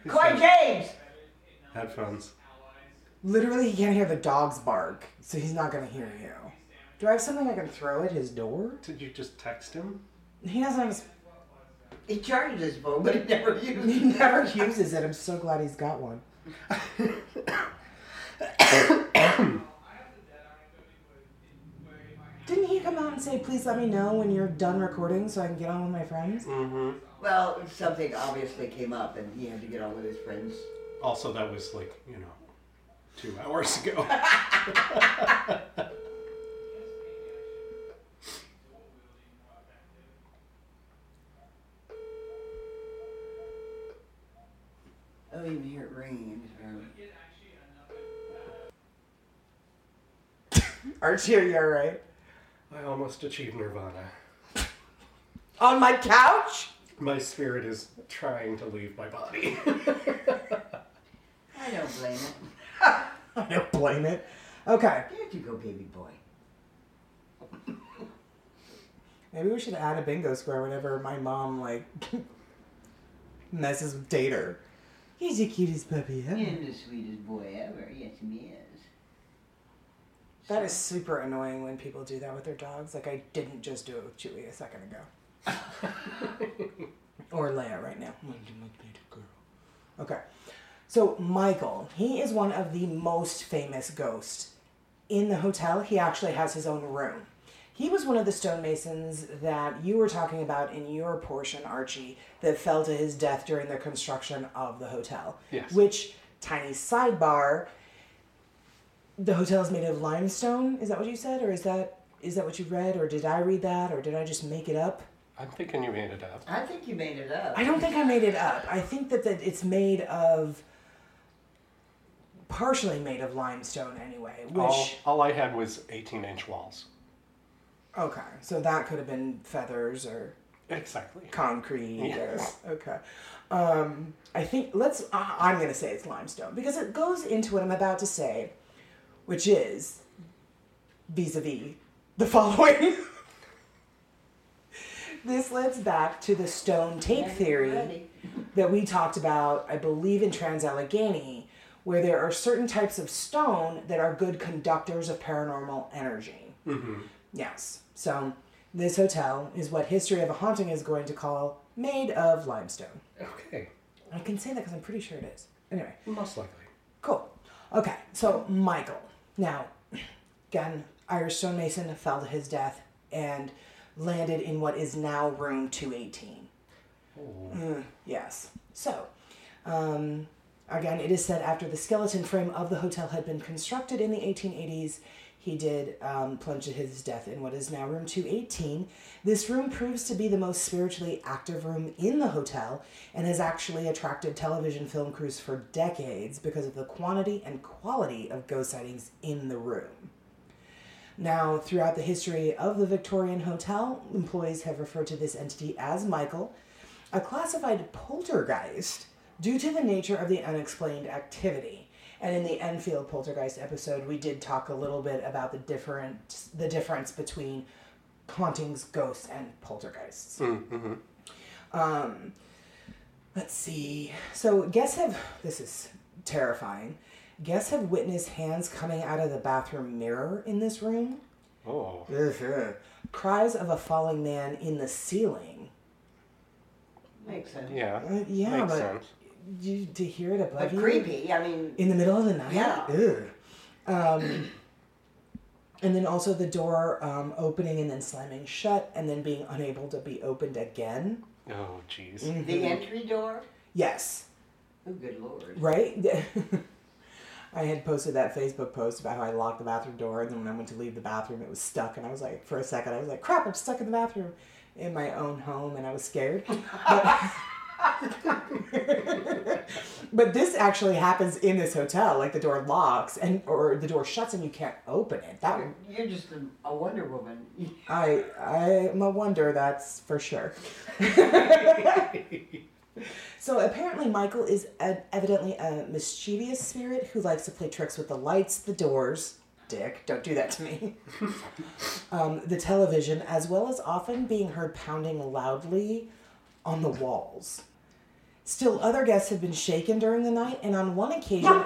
Coy James.
Headphones.
Literally, he can't hear the dogs bark, so he's not going to hear you. Do I have something I can throw at his door?
Did you just text him?
He doesn't have his
He charges his phone, but he never
He
uses it.
never uses it. I'm so glad he's got one. Didn't he come out and say, please let me know when you're done recording so I can get on with my friends?
Mm-hmm.
Well, something obviously came up, and he had to get on with his friends.
Also, that was like, you know, two hours ago.
I don't even hear it ringing in his.
Archie, are you alright?
I almost achieved nirvana.
On my couch?
My spirit is trying to leave my body.
I don't blame it.
I don't blame it. Okay,
There you go, baby boy.
maybe we should add a bingo square whenever my mom, like, messes with Tater. He's the cutest puppy ever.
You're the sweetest boy ever. Yes, he is.
That is super annoying when people do that with their dogs. Like, I didn't just do it with Chewie a second ago. or Leia right now. Okay. So, Michael, he is one of the most famous ghosts. In the hotel, he actually has his own room. He was one of the stonemasons that you were talking about in your portion, Archie, that fell to his death during the construction of the hotel.
Yes.
Which, tiny sidebar, the hotel is made of limestone. Is that what you said, or is that is that what you read, or did I read that, or did I just make it up?
I'm thinking you made it up.
I think you made it up.
I don't think I made it up. I think that, that it's made of partially made of limestone anyway. Which
All, all I had was 18 inch walls.
okay, so that could have been feathers or
Exactly.
concrete.
Yes.
Or, okay. Um, I think let's. I I'm going to say it's limestone because it goes into what I'm about to say, which is vis-a-vis the following. this leads back to the stone tape theory that we talked about, I believe, in Trans Allegheny, where there are certain types of stone that are good conductors of paranormal energy.
Mm-hmm.
Yes. So this hotel is what History of a Haunting is going to call made of limestone.
Okay.
I can say that because I'm pretty sure it is. Anyway,
Most likely.
cool. Okay, so Michael. Now, again, Irish stonemason fell to his death and landed in what is now room 218. Mm, yes. So, um, again, it is said after the skeleton frame of the hotel had been constructed in the 1880s, he did um, plunge to his death in what is now room 218. This room proves to be the most spiritually active room in the hotel and has actually attracted television film crews for decades because of the quantity and quality of ghost sightings in the room. Now, throughout the history of the Victorian Hotel, employees have referred to this entity as Michael, a classified poltergeist due to the nature of the unexplained activity. And in the Enfield poltergeist episode, we did talk a little bit about the different the difference between hauntings, ghosts, and poltergeists.
Mm-hmm.
Um, let's see. So guests have this is terrifying. Guests have witnessed hands coming out of the bathroom mirror in this room.
Oh.
Cries of a falling man in the ceiling.
Makes sense.
Yeah.
Uh, yeah,
makes
but
sense.
You, to hear it above
But
you
creepy. I mean,
in the middle of the night.
Yeah.
Ugh. Um, and then also the door um, opening and then slamming shut, and then being unable to be opened again.
Oh, jeez.
Mm.
the entry door.
Yes.
Oh, good lord.
Right? I had posted that Facebook post about how I locked the bathroom door, and then when I went to leave the bathroom, it was stuck, and I was like, for a second, I was like, crap, I'm stuck in the bathroom in my own home, and I was scared. But, but this actually happens in this hotel. Like the door locks, and or the door shuts, and you can't open it. That
You're, you're just a, a Wonder Woman.
I I'm a wonder. That's for sure. So apparently, Michael is a, evidently a mischievous spirit who likes to play tricks with the lights, the doors. Dick, don't do that to me. um, the television, as well as often being heard pounding loudly on the walls. Still, other guests have been shaken during the night, and on one occasion,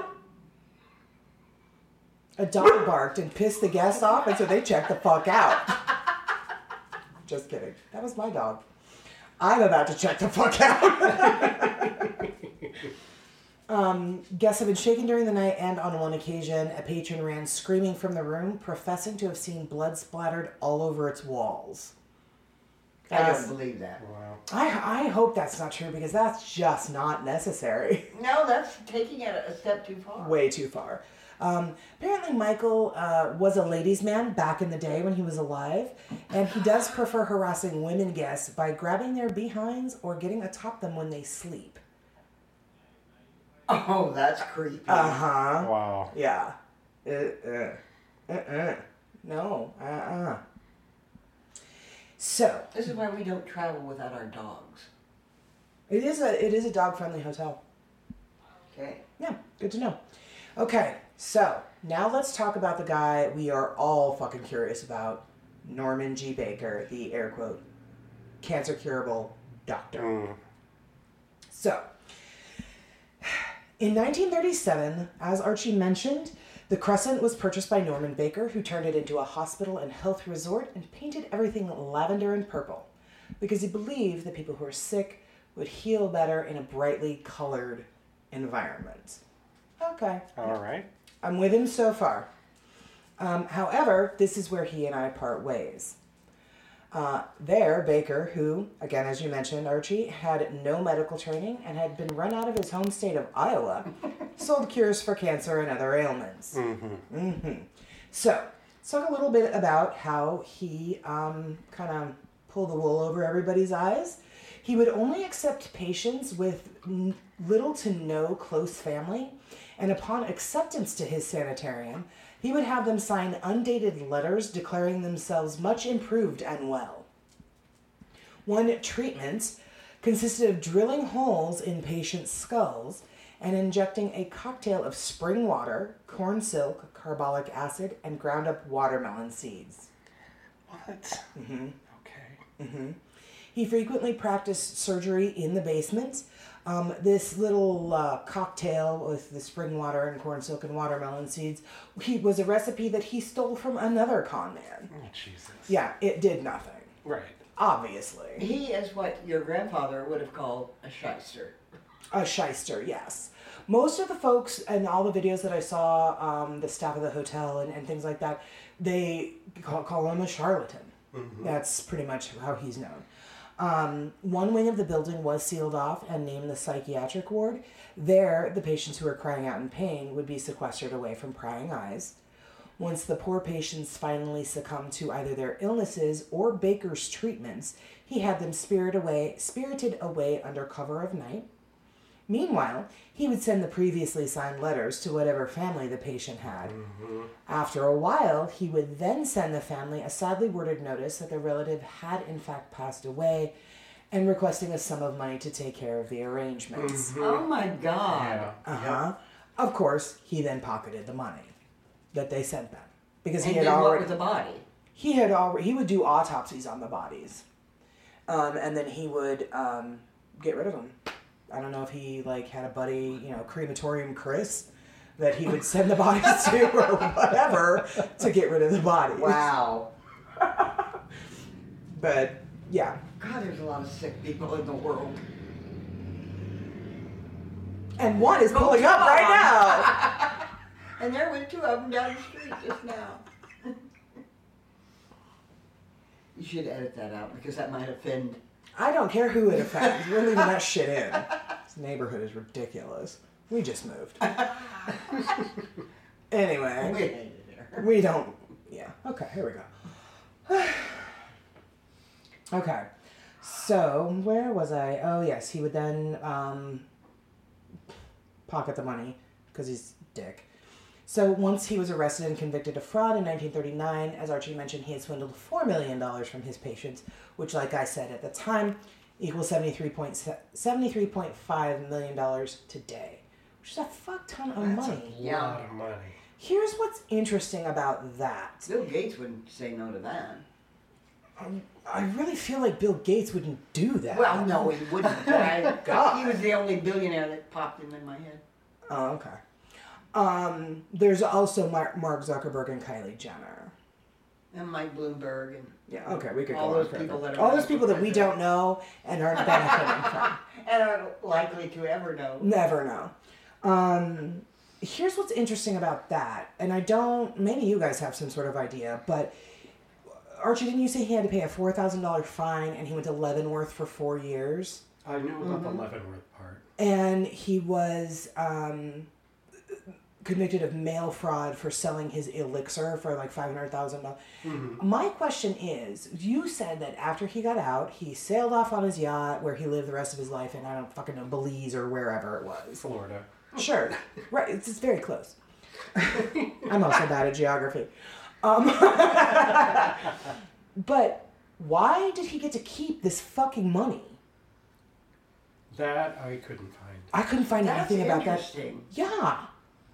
a dog barked and pissed the guests off, and so they checked the fuck out. Just kidding. That was my dog. I'm about to check the fuck out. um, guests have been shaken during the night, and on one occasion, a patron ran screaming from the room, professing to have seen blood splattered all over its walls.
I
That's-
don't believe that.
Wow.
I, I hope that's not true because that's just not necessary.
No, that's taking it a step too far.
Way too far. Um, apparently, Michael uh, was a ladies' man back in the day when he was alive, and he does prefer harassing women guests by grabbing their behinds or getting atop them when they sleep.
Oh, that's creepy.
Uh huh.
Wow.
Yeah. Uh, uh, uh, uh. No. Uh uh. So
This is why we don't travel without our dogs.
it is a it is a dog friendly hotel.
Okay.
Yeah, good to know. Okay, so now let's talk about the guy we are all fucking curious about, Norman G. Baker, the air quote cancer curable doctor.
Mm.
So, in 1937, as Archie mentioned, the Crescent was purchased by Norman Baker, who turned it into a hospital and health resort and painted everything lavender and purple because he believed that people who are sick would heal better in a brightly colored environment. Okay,
All right.
I'm with him so far. Um, however, this is where he and I part ways. Uh, there, Baker, who, again, as you mentioned, Archie, had no medical training and had been run out of his home state of Iowa, sold cures for cancer and other ailments. hmm So, let's talk a little bit about how he um, kind of pulled the wool over everybody's eyes. He would only accept patients with n- little to no close family, and upon acceptance to his sanitarium, he would have them sign undated letters declaring themselves much improved and well. One treatment consisted of drilling holes in patients' skulls and injecting a cocktail of spring water, corn silk, carbolic acid, and ground up watermelon seeds.
What? Mm-hmm. Okay. Mm-hmm.
He frequently practiced surgery in the basement. Um, this little uh, cocktail with the spring water and corn silk and watermelon seeds he, was a recipe that he stole from another con man.
Oh, Jesus.
Yeah, it did nothing.
Right.
Obviously.
He is what your grandfather would have called a shyster.
A shyster, yes. Most of the folks and all the videos that I saw, um, the staff of the hotel and, and things like that, they call, call him a charlatan. That's pretty much how he's known. Um, one wing of the building was sealed off and named the psychiatric ward. There, the patients who were crying out in pain would be sequestered away from prying eyes. Once the poor patients finally succumbed to either their illnesses or Baker's treatments, he had them spirited away, spirited away under cover of night. Meanwhile, he would send the previously signed letters to whatever family the patient had. After a while, he would then send the family a sadly worded notice that the relative had in fact passed away and requesting a sum of money to take care of the arrangements.
Oh my God.
Uh huh. Of course, he then pocketed the money that they sent them because
And
he had
did what
already
with the body?
he had already he would do autopsies on the bodies, um, and then he would um, get rid of them. I don't know if he like had a buddy, you know, crematorium Chris, that he would send the bodies to or whatever to get rid of the bodies.
Wow.
But yeah,
God, there's a lot of sick people in the world.
And one is pulling up right now.
And there went two of them down the street just now. you should edit that out because that might offend.
I don't care who it affects. We're leaving that shit in. This neighborhood is ridiculous. We just moved. anyway.
We.
We don't. Yeah. Okay. Here we go. okay. So where was I? Oh yes, he would then um, pocket the money because he's dick. So once he was arrested and convicted of fraud in 1939, as Archie mentioned, he had swindled four million dollars from his patients, which, like I said at the time, equals 73.5 million dollars today, which is a fuck ton of
That's a
money.
Yeah.
lot of money.
Here's what's interesting about that.
Bill Gates wouldn't say no to that.
I really feel like Bill Gates wouldn't do that.
Well, no, he wouldn't. But I,
God.
He was the only billionaire that popped in in my head.
Oh, okay. Um, there's also Mark, Mark Zuckerberg and Kylie Jenner.
And Mike Bloomberg and
Yeah, okay, we could
All
go
those
on forever.
people that are
all those people that we don't know and aren't benefiting from.
and are likely to ever know.
Never know. Um, here's what's interesting about that, and I don't. Maybe you guys have some sort of idea, but Archie, didn't you say he had to pay a four thousand dollar fine, and he went to Leavenworth for four years?
I knew about
Mm-hmm.
the Leavenworth part.
and he was um, convicted of mail fraud for selling his elixir for like five hundred thousand dollars. My question is, you said that after he got out, he sailed off on his yacht where he lived the rest of his life in I don't fucking know Belize or wherever it was.
Florida.
Sure, right? It's, it's very close. I'm also bad at geography. Um, but why did he get to keep this fucking money?
That I couldn't find.
I couldn't find
That's
anything about that.
interesting.
Yeah.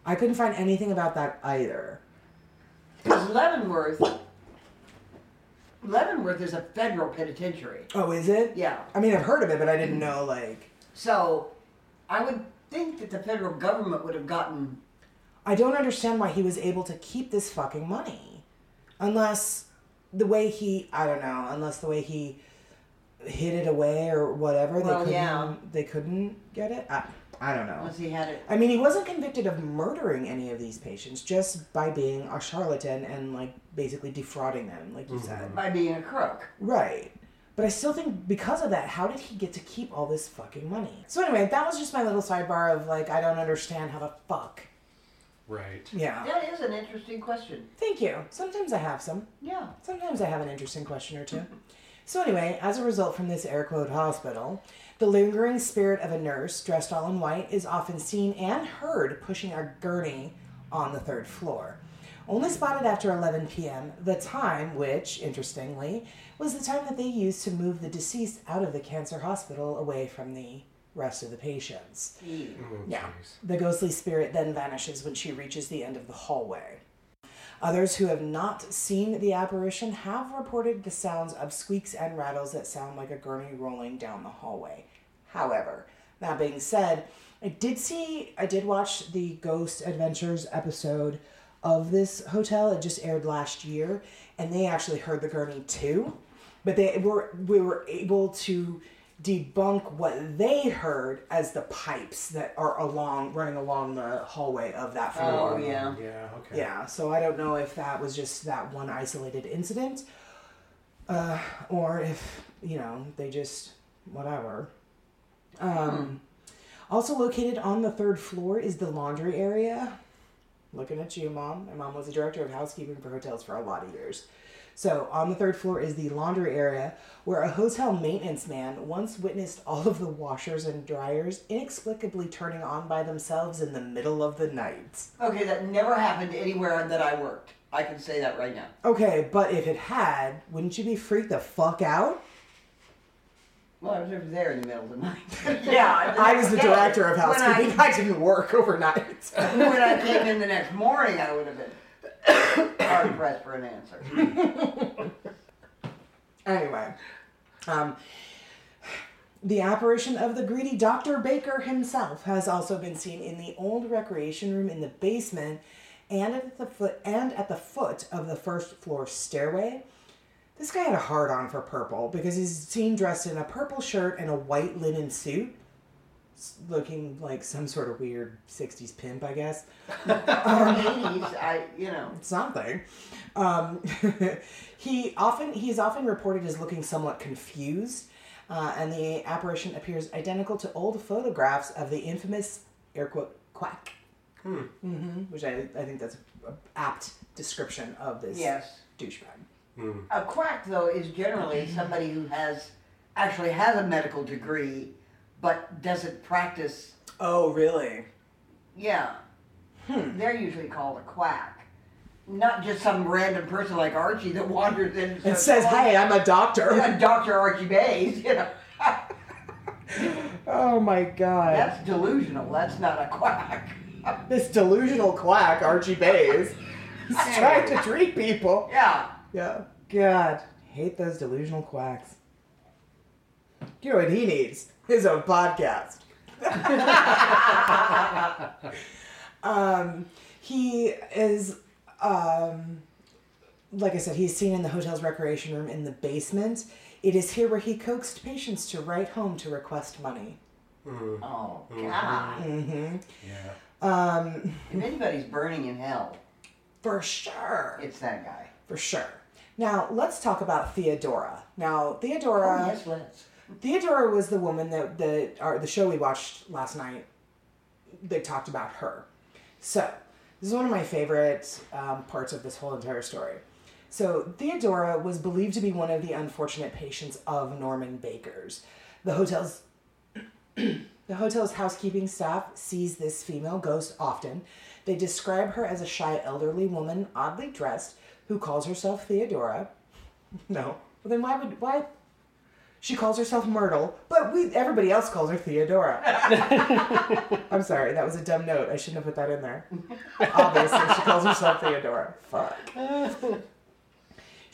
I couldn't find anything about that either.
Because Leavenworth, Leavenworth is a federal penitentiary.
Oh, is it?
Yeah.
I mean, I've heard of it, but I didn't know, like.
So, I would think that the federal government would have gotten.
I don't understand why he was able to keep this fucking money. Unless the way he. I don't know. Unless the way he hid it away or whatever.
Well,
they couldn't,
yeah.
They couldn't get it? I, I don't know.
Unless he had it.
I mean, he wasn't convicted of murdering any of these patients, just by being a charlatan and, like, basically defrauding them, like you said.
By being a crook.
Right. But I still think because of that, how did he get to keep all this fucking money? So anyway, that was just my little sidebar of like I don't understand how the fuck.
Right.
Yeah.
That is an interesting question.
Thank you. Sometimes I have some.
Yeah.
Sometimes I have an interesting question or two. So anyway, as a result from this air quote hospital, the lingering spirit of a nurse dressed all in white is often seen and heard pushing a gurney on the third floor. Only spotted after 11 p.m., the time which, interestingly, was the time that they used to move the deceased out of the cancer hospital away from the rest of the patients.
Oh,
Yeah.
jeez.
The ghostly spirit then vanishes when she reaches the end of the hallway. Others who have not seen the apparition have reported the sounds of squeaks and rattles that sound like a gurney rolling down the hallway. However, that being said, I did see, I did watch the Ghost Adventures episode of this hotel. It just aired last year, and they actually heard the gurney too. But they were we were able to debunk what they heard as the pipes that are along running along the hallway of that floor.
Oh, yeah.
Yeah. Okay.
Yeah, so I don't know if that was just that one isolated incident, uh, or if you know they just whatever. Um, Also located on the third floor is the laundry area. Looking at you, mom. My mom was a director of housekeeping for hotels for a lot of years. So on the third floor is the laundry area where a hotel maintenance man once witnessed all of the washers and dryers inexplicably turning on by themselves in the middle of the night.
Okay, that never happened anywhere that I worked. I can say that right now.
Okay, but if it had, wouldn't you be freaked the fuck out?
Well, I was over there in the middle of the night. yeah,
I was the director of
when I-
housekeeping. I, didn't work overnight.
when I came in the next morning, I would have been hard pressed for an answer.
anyway, um, the apparition of the greedy Dr. Baker himself has also been seen in the old recreation room in the basement and at the foot and at the foot of the first floor stairway. This guy had a hard on for purple because he's seen dressed in a purple shirt and a white linen suit. Looking like some sort of weird 60s pimp, I guess.
Or 80s, I, you know.
something. Um, he often he's often reported as looking somewhat confused, uh, and the apparition appears identical to old photographs of the infamous air quote quack. Hmm. hmm Which I, I think that's a, apt description of this
Yes.
douchebag.
A quack, though, is generally somebody who has actually has a medical degree, but doesn't practice.
Oh, really?
Yeah, hmm. they're usually called a quack. Not just some random person like Archie that wanders in and
It says, "Hey, I'm a doctor."
I'm Doctor Archie Bays. You know,
Oh my god!
that's delusional. That's not a quack.
This delusional quack, Archie Bays, he's trying to treat people.
Yeah.
Yeah. God, hate those delusional quacks. You know what he needs? His own podcast. um, he is, um, like I said, he's seen in the hotel's recreation room in the basement. It is here where he coaxed patients to write home to request money.
Oh God.
Mm-hmm.
Yeah.
Um,
If anybody's burning in hell,
for sure.
it's that guy.
For sure. Now, let's talk about Theodora. Now, Theodora.
oh yes, let's.
Theodora was the woman that the our, the show we watched last night. They talked about her. So this is one of my favorite um, parts of this whole entire story. So Theodora was believed to be one of the unfortunate patients of Norman Baker's. The hotel's the hotel's housekeeping staff sees this female ghost often. They describe her as a shy elderly woman, oddly dressed, who calls herself Theodora. No. Well, then why would why she calls herself Myrtle, but we everybody else calls her Theodora. I'm sorry, that was a dumb note. I shouldn't have put that in there. Obviously, she calls herself Theodora. Fuck.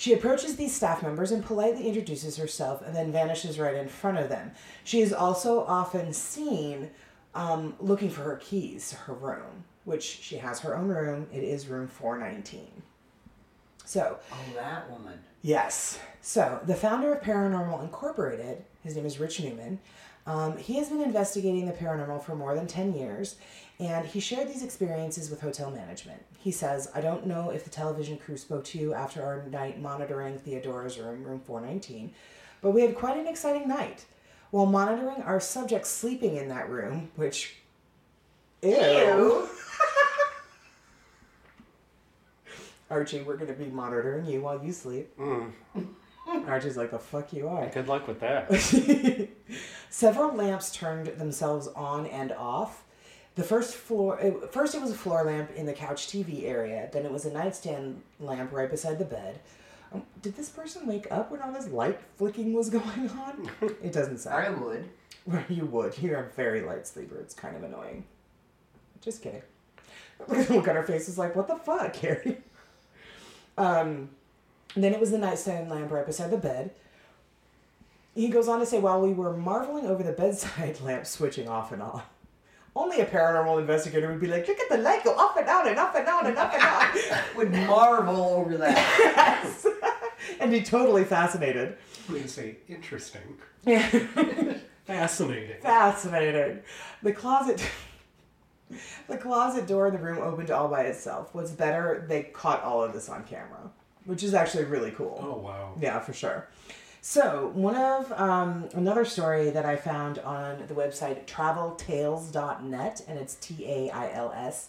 She approaches these staff members and politely introduces herself and then vanishes right in front of them. She is also often seen um, looking for her keys to her room, which she has her own room. It is room 419. So,
Oh, that woman.
Yes. So, the founder of Paranormal Incorporated, his name is Rich Newman, um, he has been investigating the paranormal for more than 10 years, and he shared these experiences with hotel management. He says, I don't know if the television crew spoke to you after our night monitoring Theodora's room, room 419, but we had quite an exciting night. While monitoring our subject sleeping in that room, which.
Ew.
Archie, we're going to be monitoring you while you sleep. Archie's like, the fuck you are.
Good luck with that.
Several lamps turned themselves on and off. The first floor, it, first it was a floor lamp in the couch TV area. Then it was a nightstand lamp right beside the bed. Um, did this person wake up when all this light flicking was going on? It doesn't sound.
I
sound.
would.
You would. You're a very light sleeper. It's kind of annoying. Just kidding. Look at her face. It's like, what the fuck, Carrie? Um, then it was the nightstand lamp right beside the bed. He goes on to say, while we were marveling over the bedside lamp switching off and on, only a paranormal investigator would be like, look at the light go up and down and up and down and up and down.
Would marvel over that.
yes. and be totally fascinated.
We say interesting,
Yeah.
fascinating.
Fascinating. The closet. The closet door in the room opened all by itself. What's better, they caught all of this on camera, which is actually really cool.
Oh wow.
Yeah, for sure. So, one of um, another story that I found on the website traveltails.net, and it's T A I L S.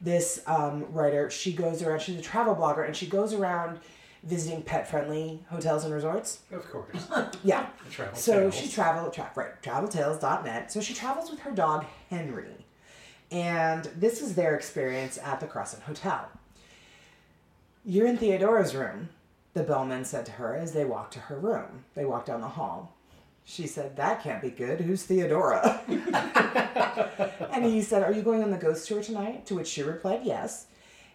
This um, writer, she goes around, she's a travel blogger, and she goes around visiting pet friendly hotels and resorts.
Of course.
Yeah.
Travel
So
tales.
she traveled, tra- right, traveltails.net. So she travels with her dog, Henry. And this is their experience at the Crescent Hotel. You're in Theodora's room, the bellman said to her as they walked to her room. They walked down the hall. She said, That can't be good. Who's Theodora? and he said, Are you going on the ghost tour tonight? To which she replied, Yes.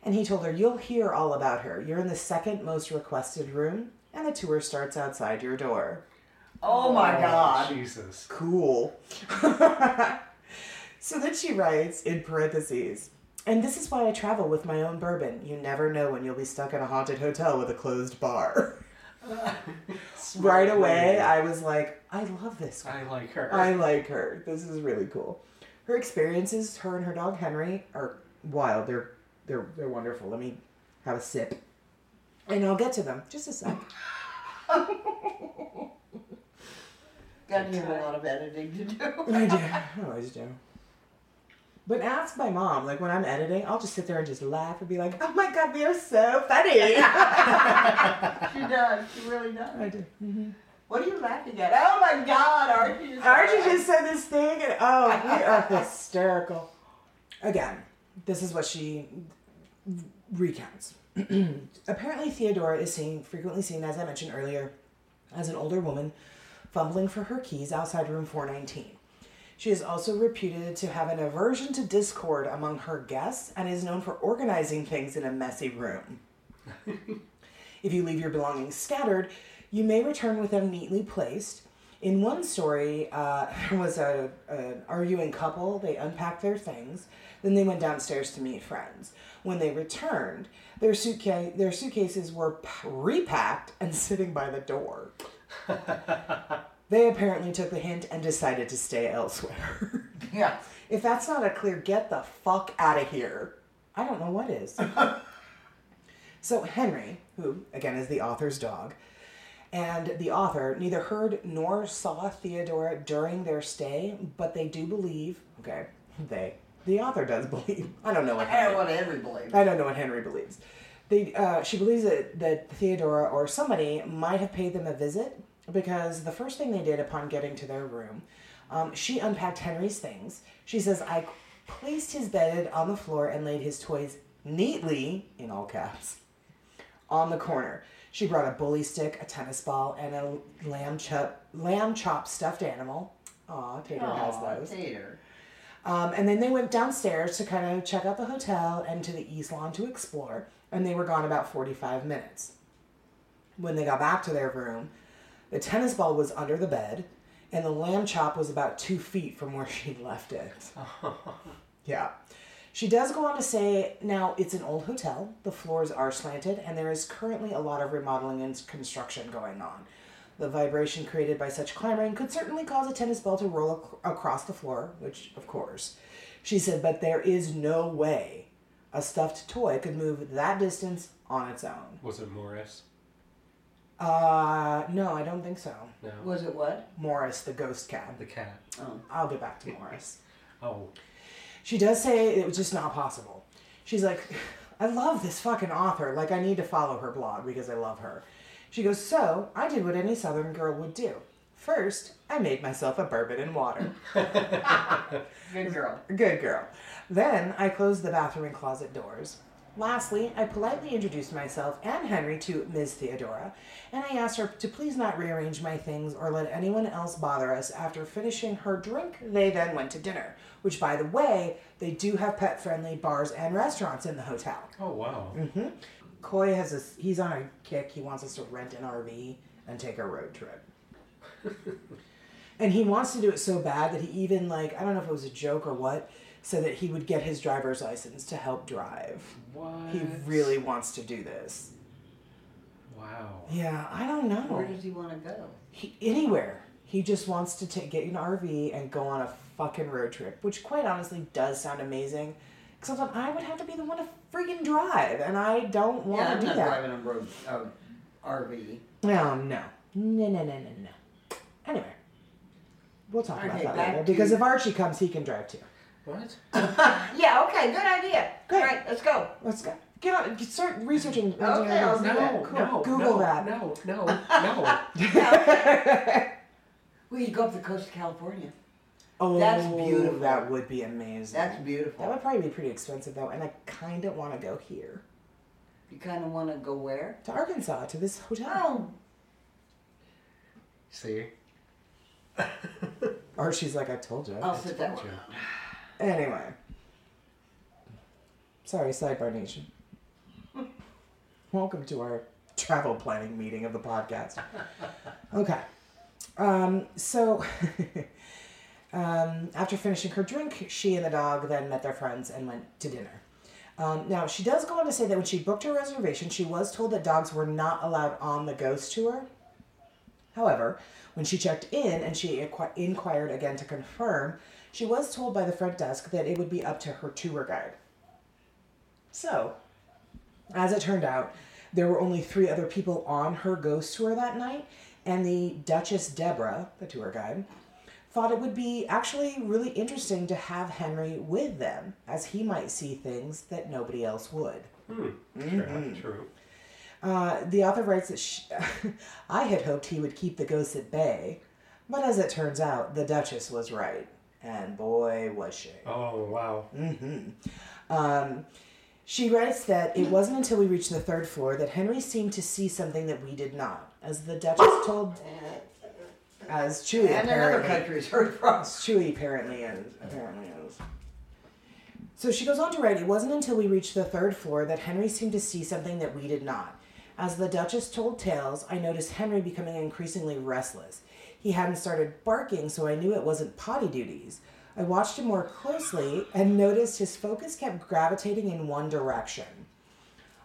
And he told her, You'll hear all about her. You're in the second most requested room, and the tour starts outside your door.
Oh my oh, God.
Jesus.
Cool. so then she writes in parentheses, and this is why I travel with my own bourbon. You never know when you'll be stuck in a haunted hotel with a closed bar. right away, I was like, I love this.
I like her.
I like her. This is really cool. Her experiences, her and her dog Henry, are wild. They're they're they're wonderful. Let me have a sip, and I'll get to them. Just a sec.
Got you a lot of editing to do.
I do. I always do. But ask my mom. Like when I'm editing, I'll just sit there and just laugh and be like, "Oh my god, we are so funny."
She does. She really does.
I do. Mm-hmm.
What are you laughing at? Oh my God, Archie! Just
Archie just said this thing, and oh, we are hysterical. Again, this is what she recounts. Apparently, Theodora is seen frequently seen, as I mentioned earlier, as an older woman fumbling for her keys outside room 419. She is also reputed to have an aversion to discord among her guests and is known for organizing things in a messy room. If you leave your belongings scattered, you may return with them neatly placed. In one story, uh, there was a, an arguing couple. They unpacked their things, then they went downstairs to meet friends. When they returned, their suitcase their suitcases were p- repacked and sitting by the door. They apparently took the hint and decided to stay elsewhere.
Yeah.
If that's not a clear get the fuck out of here, I don't know what is. so, Henry, who again is the author's dog, and the author neither heard nor saw Theodora during their stay, but they do believe, okay, they, the author does believe. I don't know what
I
Henry,
don't want every believe.
I don't know what Henry believes. They, uh, she believes that, that Theodora or somebody might have paid them a visit because the first thing they did upon getting to their room, um, she unpacked Henry's things. She says, I placed his bed on the floor and laid his toys neatly, in all caps, on the corner. She brought a bully stick, a tennis ball, and a lamb chop, lamb chop stuffed animal. Aw, Tater has those.
Tater.
Um, and then they went downstairs to kind of check out the hotel and to the East Lawn to explore. And they were gone about 45 minutes. When they got back to their room, the tennis ball was under the bed, and the lamb chop was about two feet from where she left it. yeah. She does go on to say now it's an old hotel, the floors are slanted, and there is currently a lot of remodeling and construction going on. The vibration created by such clamoring could certainly cause a tennis ball to roll ac- across the floor, which, of course. She said, but there is no way a stuffed toy could move that distance on its own.
Was it Morris?
Uh, no, I don't think so.
No.
Was it what?
Morris, the ghost cat.
The cat.
Oh.
I'll get back to Morris.
Oh.
She does say it was just not possible. She's like, I love this fucking author. Like, I need to follow her blog because I love her. She goes, So, I did what any Southern girl would do. First, I made myself a bourbon and water.
Good girl.
Good girl. Then, I closed the bathroom and closet doors. Lastly, I politely introduced myself and Henry to Ms. Theodora, and I asked her to please not rearrange my things or let anyone else bother us after finishing her drink. They then went to dinner, which, by the way, they do have pet friendly bars and restaurants in the hotel.
Oh wow.
Mm-hmm. Coy has a, he's on a kick. He wants us to rent an RV and take a road trip. and he wants to do it so bad that he even, like, I don't know if it was a joke or what, said that he would get his driver's license to help drive.
What?
He really wants to do this.
Wow.
Yeah, I don't know.
Where does he want to go?
He, anywhere. He just wants to take get an RV and go on a fucking road trip, which quite honestly does sound amazing. Because I was that I would have to be the one to freaking drive, and I don't want
Yeah,
to
I'm
do
not
that.
driving a road uh, RV.
No, no, no, no, no, no, no. Anyway, we'll talk about that later. Because if Archie comes, he can drive too.
What?
Yeah. Okay. Good idea.
Good.
All right. Let's go.
Let's go. Get on. Get, start researching.
Okay, I'll do
No,
that.
Cool.
no,
Google
no,
that.
No, no, no.
We could go up the coast of California.
oh,
That's beautiful.
That would be amazing.
That's beautiful.
That would probably be pretty expensive though, and I kind of want to go here
You kind of want to go where?
to Arkansas to this hotel.
Oh,
See?
Archie's like, I told you.
I'll oh, sit that
told
one.
Anyway. Sorry, Sidebar Nation. Welcome to our travel planning meeting of the podcast. Okay. Um, so, um, after finishing her drink, she and the dog then met their friends and went to dinner. Um, now, she does go on to say that when she booked her reservation, she was told that dogs were not allowed on the ghost tour. However, when she checked in and she inqu- inquired again to confirm, she was told by the front desk that it would be up to her tour guide. So, as it turned out, there were only three other people on her ghost tour that night, and the Duchess Deborah, the tour guide, thought it would be actually really interesting to have Henry with them, as he might see things that nobody else would.
True. True.
Uh, the author writes that she, I had hoped he would keep the ghosts at bay, but as it turns out, the Duchess was right. And boy, was she.
Oh wow.
Um, she writes that it wasn't until we reached the third floor that Henry seemed to see something that we did not. As the Duchess told, as Chewy
And in other
apparently,
countries heard from.
Chewy apparently is. Apparently is. So she goes on to write, it wasn't until we reached the third floor that Henry seemed to see something that we did not. As the Duchess told tales, I noticed Henry becoming increasingly restless. He hadn't started barking, so I knew it wasn't potty duties. I watched him more closely and noticed his focus kept gravitating in one direction.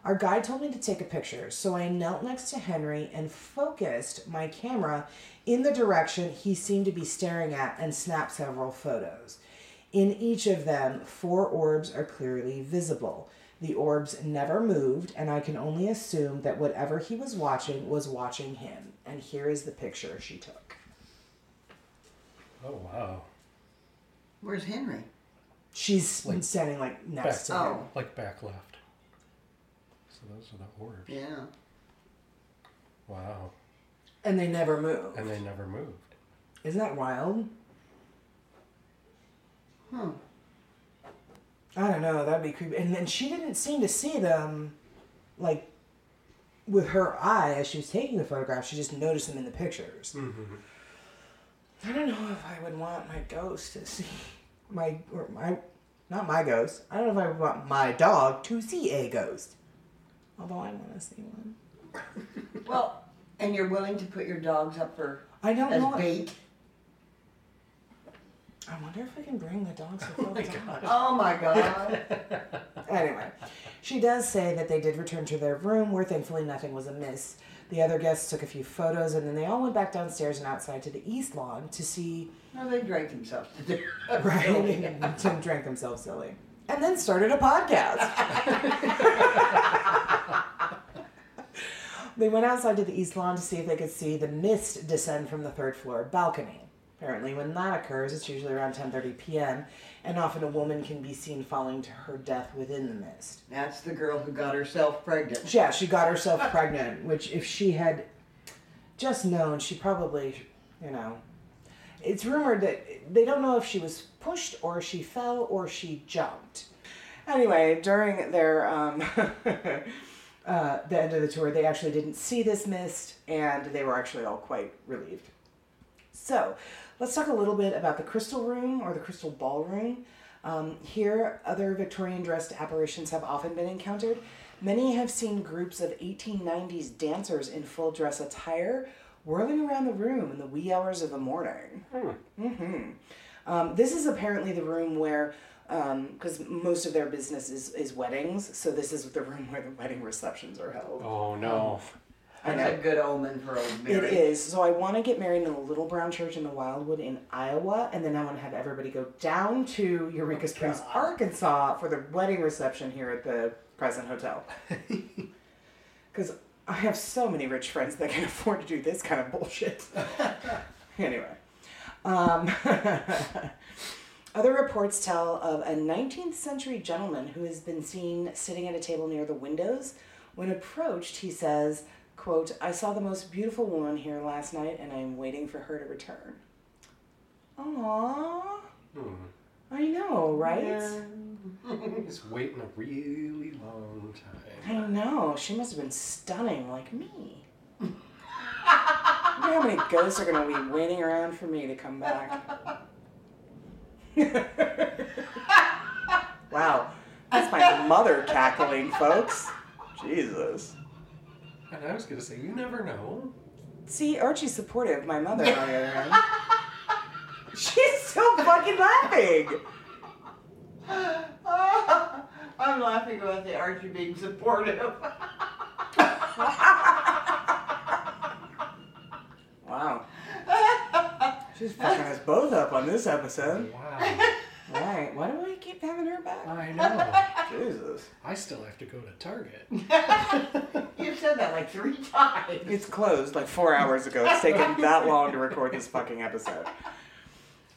Our guide told me to take a picture, so I knelt next to Henry and focused my camera in the direction he seemed to be staring at and snapped several photos. In each of them, four orbs are clearly visible. The orbs never moved, and I can only assume that whatever he was watching was watching him. And here is the picture she took.
Oh wow.
Where's Henry?
She's standing like next to him.
Oh.
Like back left. So those are the orbs.
Yeah.
Wow.
And they never moved.
And they never moved.
Isn't that wild?
Hmm.
I don't know. That'd be creepy. And then she didn't seem to see them, like, with her eye as she was taking the photograph. She just noticed them in the pictures. I don't know if I would want my ghost to see my or my, not my ghost. I don't know if I would want my dog to see a ghost. Although I want to see one.
Well, and you're willing to put your dogs up for
I don't
as
know.
bait?
I wonder if I can bring the dogs oh with the dog.
Oh my god.
Anyway, she does say that they did return to their room where thankfully nothing was amiss. The other guests took a few photos and then they all went back downstairs and outside to the east lawn to see
no, they drank themselves to death.
right and drank themselves silly. And then started a podcast. they went outside to the east lawn to see if they could see the mist descend from the third floor balcony. Apparently, when that occurs, it's usually around 10:30 p.m., and often a woman can be seen falling to her death within the mist.
That's the girl who got herself pregnant.
Yeah, she got herself pregnant, which if she had just known, she probably, you know. It's rumored that they don't know if she was pushed or she fell or she jumped. Anyway, during their um, uh, the end of the tour, they actually didn't see this mist, and they were actually all quite relieved. So, let's talk a little bit about the Crystal Room or the Crystal Ballroom. Um, here, other Victorian dressed apparitions have often been encountered. Many have seen groups of 1890s dancers in full dress attire whirling around the room in the wee hours of the morning. hmm Um, this is apparently the room where, because most of their business is, is weddings, so this is the room where the wedding receptions are held.
Oh no.
I
That's a good omen for old
It
Mary.
is. So I want to get married in a little brown church in the Wildwood in Iowa, and then I want to have everybody go down to Eureka Springs, Arkansas for the wedding reception here at the Crescent Hotel. Because I have so many rich friends that can afford to do this kind of bullshit. anyway. Um, other reports tell of a 19th century gentleman who has been seen sitting at a table near the windows. When approached, he says, quote, I saw the most beautiful woman here last night and I'm waiting for her to return. Aww.
Hmm.
I know, right?
He's waiting a really long time.
I know. She must have been stunning like me. I wonder how many ghosts are going to be waiting around for me to come back. wow. That's my mother cackling, folks. Jesus.
And I was gonna say, you never know.
See, Archie's supportive. My mother, on the other hand. She's still fucking laughing.
I'm laughing about the Archie being supportive.
Wow. She's fucking us both up on this episode.
Wow.
Right. Why do we keep having her back?
I know.
Jesus.
I still have to go to Target.
You've said that like three times.
It's closed like four hours ago. It's taken that long to record this fucking episode.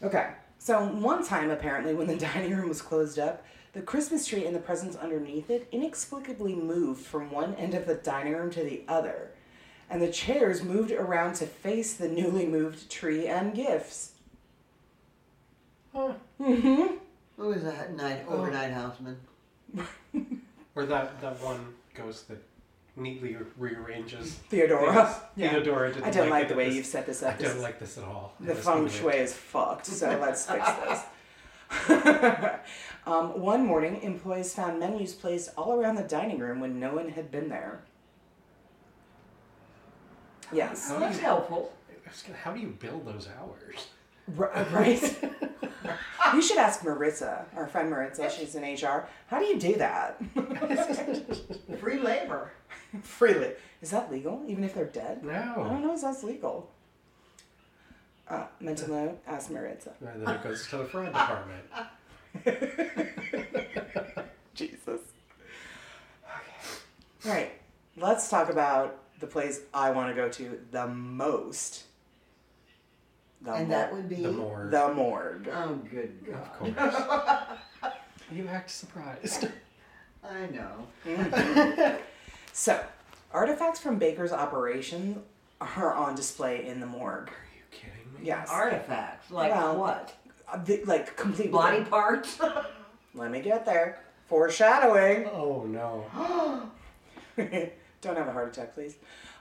Okay. So one time, apparently, when the dining room was closed up, the Christmas tree and the presents underneath it inexplicably moved from one end of the dining room to the other. And the chairs moved around to face the newly moved tree and gifts.
Huh.
Mm-hmm.
Who was that night overnight houseman?
Or that, that one ghost that neatly rearranges.
Theodora.
things.
Yeah.
Theodora didn't
I don't like
it
the way
this-
you've set this up.
I don't like this at all.
The feng
movie.
shui is fucked, so let's fix this. um, one morning, employees found menus placed all around the dining room when no one had been there. Yes.
How do
That's
you-
helpful.
I was gonna- How do you build those hours?
R- right? you should ask Maritza, our friend Maritza. She's in HR. How do you do that?
Free labor.
Freely. Is that legal, even if they're dead? No. I don't know if that's legal. Uh, mental note, ask Maritza.
And then it goes to the fraud department.
Jesus. Okay. All right. Let's talk about the place I want to go to the most. The
And
mor-
that would be.
The more.
the morgue.
Oh, good
Of
God.
course. you act surprised.
I know.
Mhm. So, artifacts from Baker's operation are on display in the morgue.
Are you kidding me?
Yes.
Artifacts. Like
Well,
what?
The- like complete with
Body
the-
parts?
Let me get there. Foreshadowing.
Oh no.
Don't have a heart attack, please.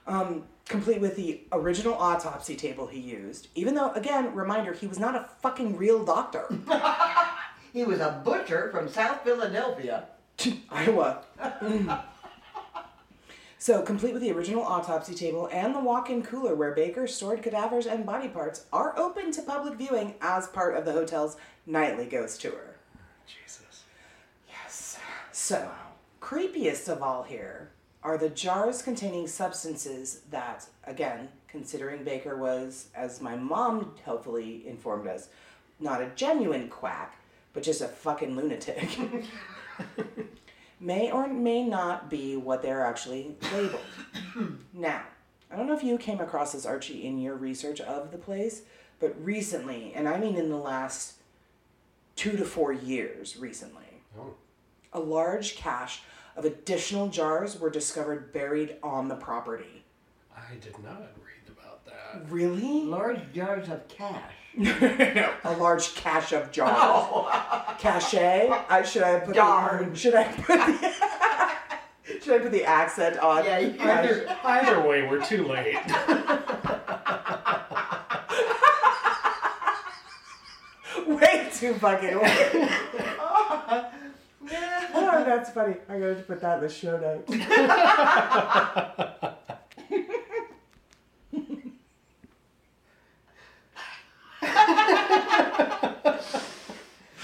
Um, complete with the original autopsy table he used. Even though, again, reminder, he was not a fucking real doctor.
he was a butcher from South Philadelphia.
Iowa. Mm. So, complete with the original autopsy table and the walk in cooler where Baker stored cadavers and body parts, are open to public viewing as part of the hotel's nightly ghost tour.
Jesus.
Yes. So, creepiest of all here are the jars containing substances that, again, considering Baker was, as my mom helpfully informed us, not a genuine quack, but just a fucking lunatic, may or may not be what they're actually labeled. now, I don't know if you came across this, Archie, in your research of the place, but recently, and I mean in the last two to four years recently,
Oh.
a large cache of additional jars were discovered buried on the property.
I did not read about that.
Really?
Large jars of cash.
a large cache of jars. Cache? I should I put
Jar.
the, should I put the should I put the accent on?
Yeah, you-
Either, either way, we're too late.
Way too fucking late. oh, that's funny. I'm going to put that in the show notes.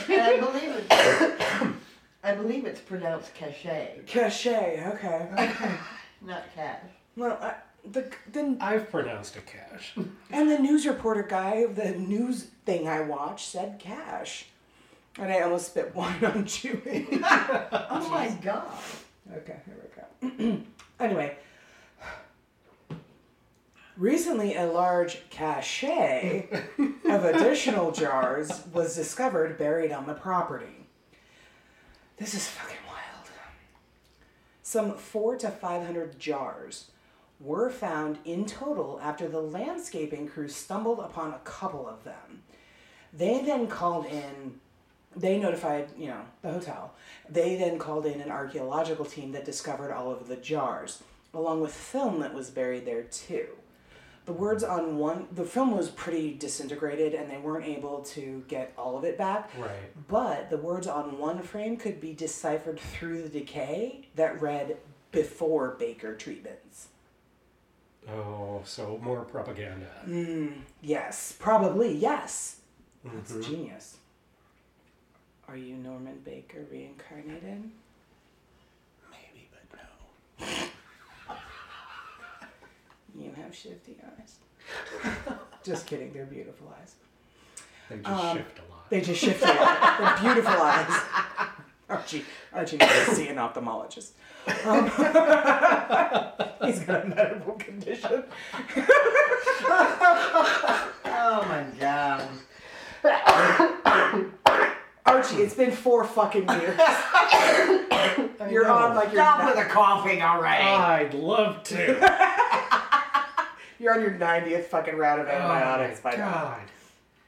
And I believe it's, I believe it's pronounced cachet,
Cache. Okay. Okay.
not cash.
Well, I, the the
I've pronounced it cash.
And the news reporter guy, of the news thing I watched said cash. And I almost spit wine on Chewy.
Oh my god.
okay, here we go. anyway, recently a large cache of additional jars was discovered buried on the property. This is fucking wild. Some four to five hundred jars were found in total after the landscaping crew stumbled upon a couple of them. They then called in, they notified, you know, the hotel. They then called in an archaeological team that discovered all of the jars, along with film that was buried there too. The words on one, the film was pretty disintegrated and they weren't able to get all of it back.
Right.
But the words on one frame could be deciphered through the decay that read before Baker treatments.
Oh, so more propaganda.
Mm, yes, probably, yes. That's
Mhm.
genius. Are you Norman Baker reincarnated? You have shifty eyes. just kidding. They're beautiful eyes.
They just
Um,
shift a lot.
They just shift a lot. They're beautiful eyes. Archie, Archie needs to see an ophthalmologist. Um, he's got a medical condition.
Oh my god.
Archie, it's been four fucking years. You're on like your
Stop with the coughing already.
I'd love to.
You're on your 90th fucking round of oh antibiotics
oh
by
my
now.
God.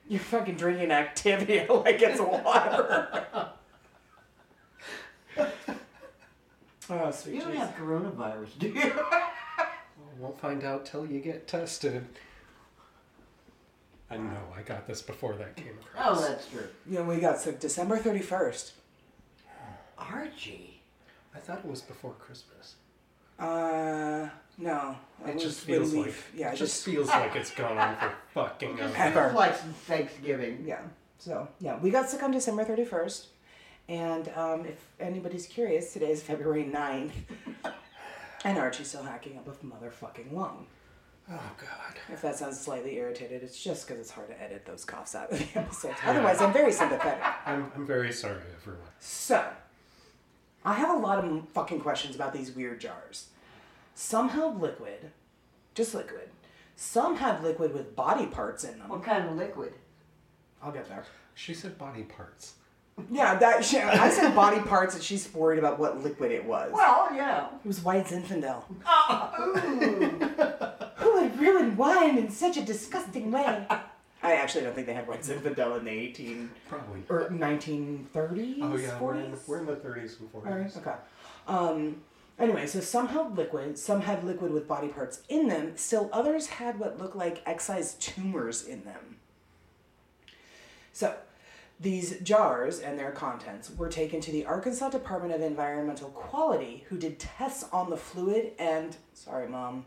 You're fucking drinking Activia like it's water. oh, sweet
you don't
Jesus.
have coronavirus, do you?
We'll find out till you get tested. I know, I got this before that came across.
oh, that's true.
Yeah, we got so December 31st.
Archie.
I thought it was before Christmas.
Uh, no.
It
was
just
when
feels
we-
like
Yeah,
it
just
just feels like it's gone on for fucking
Just
ever.
Pepper.
feels like Thanksgiving.
Yeah. So yeah, we got sick on December thirty first, and um, if anybody's curious, today is February 9th. and Archie's still hacking up a motherfucking lung.
Oh god.
If that sounds slightly irritated, it's just because it's hard to edit those coughs out of the episodes. Otherwise, I'm very sympathetic.
I'm, I'm very sorry, everyone.
So, I have a lot of fucking questions about these weird jars. Some held liquid, just liquid. Some have liquid with body parts in them.
What kind of liquid?
I'll get there.
She said body parts.
Yeah, that she, I said body parts, and she's worried about what liquid it was.
Well, yeah.
it was white Zinfandel.
Oh, ooh.
Who would ruin wine in such a disgusting way? I actually don't think they had white Zinfandel in the 18
Probably.
or 1930s.
Oh yeah, we're in, we're in the 30s and 40s.
Alright, okay. Um, anyway, so some held liquid, some had liquid with body parts in them. Still, others had what looked like excised tumors in them. So, these jars and their contents were taken to the Arkansas Department of Environmental Quality, who did tests on the fluid, and sorry, mom,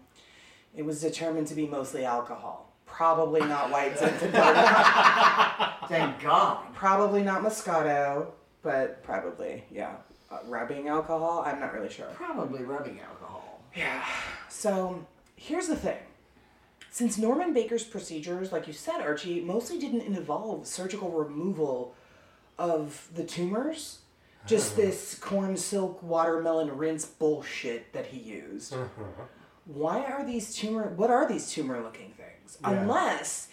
it was determined to be mostly alcohol. Probably not white Zinfandel.
Thank God.
probably not Moscato, but probably, yeah. Uh, rubbing alcohol? I'm not really sure.
Probably rubbing alcohol.
Yeah. So here's the thing. Since Norman Baker's procedures, like you said, Archie, mostly didn't involve surgical removal of the tumors, just this corn silk watermelon rinse bullshit that he used.
Uh-huh.
Why are these tumor? What are these tumor-looking things?
Yeah.
Unless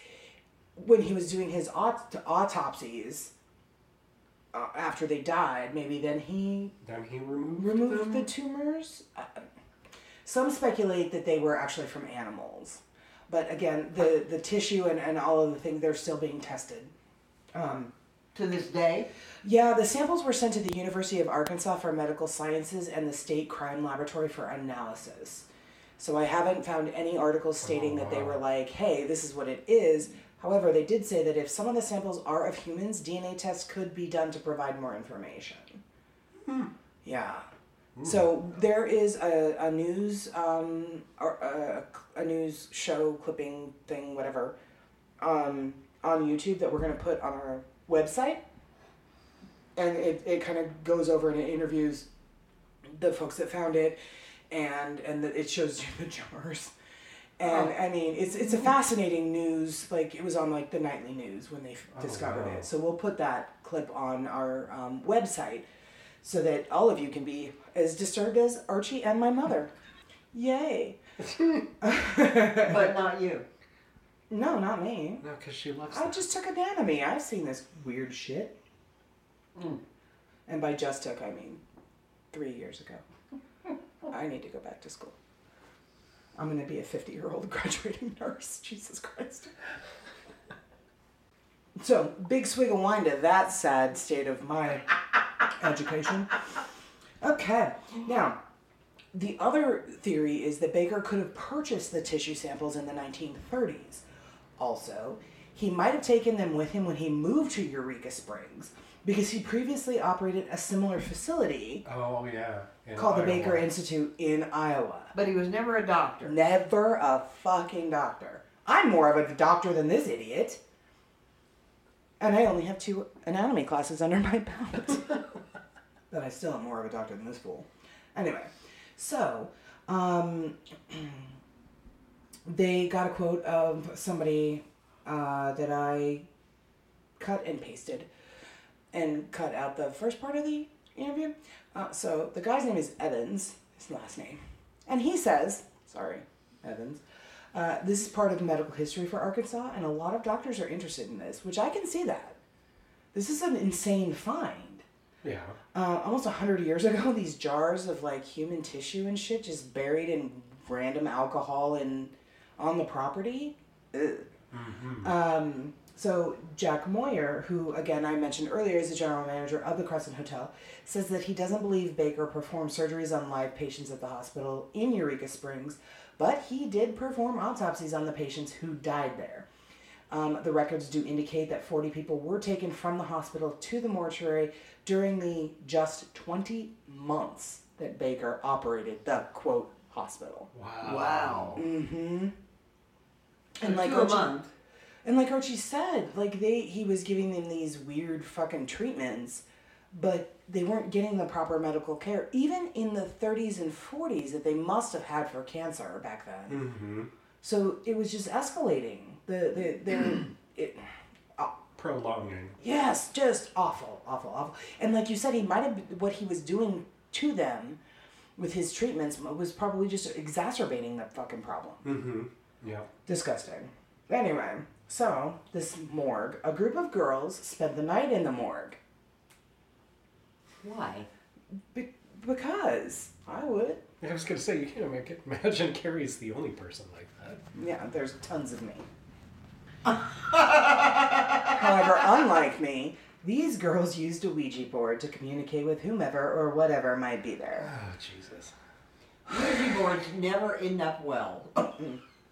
when he was doing his aut- autopsies uh, after they died, maybe then he
Then he removed,
removed
them.
the tumors. Uh, some speculate that they were actually from animals, but again, the the tissue and, and all of the things they're still being tested. Um,
To this day.
yeah, the samples were sent to the University of Arkansas for Medical Sciences and the State Crime Laboratory for analysis. So I haven't found any articles stating that they were like, "Hey, this is what it is." However, they did say that if some of the samples are of humans, DNA tests could be done to provide more information. Yeah. So there is a, a news um, or a, a news show clipping thing, whatever, um, on YouTube that we're gonna put on our website, and it, it kind of goes over and it interviews the folks that found it, and and the, it shows you the jars. And I mean, it's it's a fascinating news. Like it was on like the nightly news when they f
Oh,
discovered
wow.
it. So we'll put that clip on our um, website, so that all of you can be as disturbed as Archie and my mother. Yay!
But not you.
No, not me.
No, because she loves
I
that.
just took anatomy. I've seen this weird shit.
Mm.
And by just took, I mean three years ago. I need to go back to school. I'm going to be a 50 year old graduating nurse. Jesus Christ. So, big swig of wine to that sad state of my education. Okay, now, the other theory is that Baker could have purchased the tissue samples in the 1930s. Also, he might have taken them with him when he moved to Eureka Springs because he previously operated a similar facility
Oh yeah. in
called the
Iowa.
Baker Institute in Iowa.
But he was never a doctor.
Never a fucking doctor. I'm more of a doctor than this idiot. And I only have two anatomy classes under my belt. but I still am more of a doctor than this fool. Anyway, so, um, they got a quote of somebody uh, that I cut and pasted and cut out the first part of the interview. Uh, so the guy's name is Evans, his last name. And he says, sorry, Evans, uh, this is part of medical history for Arkansas, and a lot of doctors are interested in this, which I can see that. This is an insane find.
Yeah.
Uh, almost 100 years ago, these jars of like human tissue and shit just buried in random alcohol and on the property. Ugh. Um, so Jack Moyer, who again I mentioned earlier is the general manager of the Crescent Hotel, says that he doesn't believe Baker performed surgeries on live patients at the hospital in Eureka Springs, but he did perform autopsies on the patients who died there. Um, the records do indicate that 40 people were taken from the hospital to the mortuary during the just 20 months that Baker operated the quote hospital.
Wow.
Wow.
Mm-hmm. And like
a
Archie,
month.
And like Archie said, like they he was giving them these weird fucking treatments, but they weren't getting the proper medical care, even in the 30s and 40s that they must have had for cancer back then.
Mm-hmm.
So it was just escalating. The the the it,
Prolonging.
yes, just awful, awful, awful. And like you said, he might have what he was doing to them with his treatments was probably just exacerbating that fucking problem.
Mm-hmm. Yeah.
Disgusting. Anyway, so this morgue, a group of girls spent the night in the morgue
Why?
be- because I would.
I was gonna say you can't make imagine Carrie's the only person like that.
Yeah, there's tons of me. However, unlike me, these girls used a Ouija board to communicate with whomever or whatever might be there.
Oh Jesus.
Ouija boards never end up well.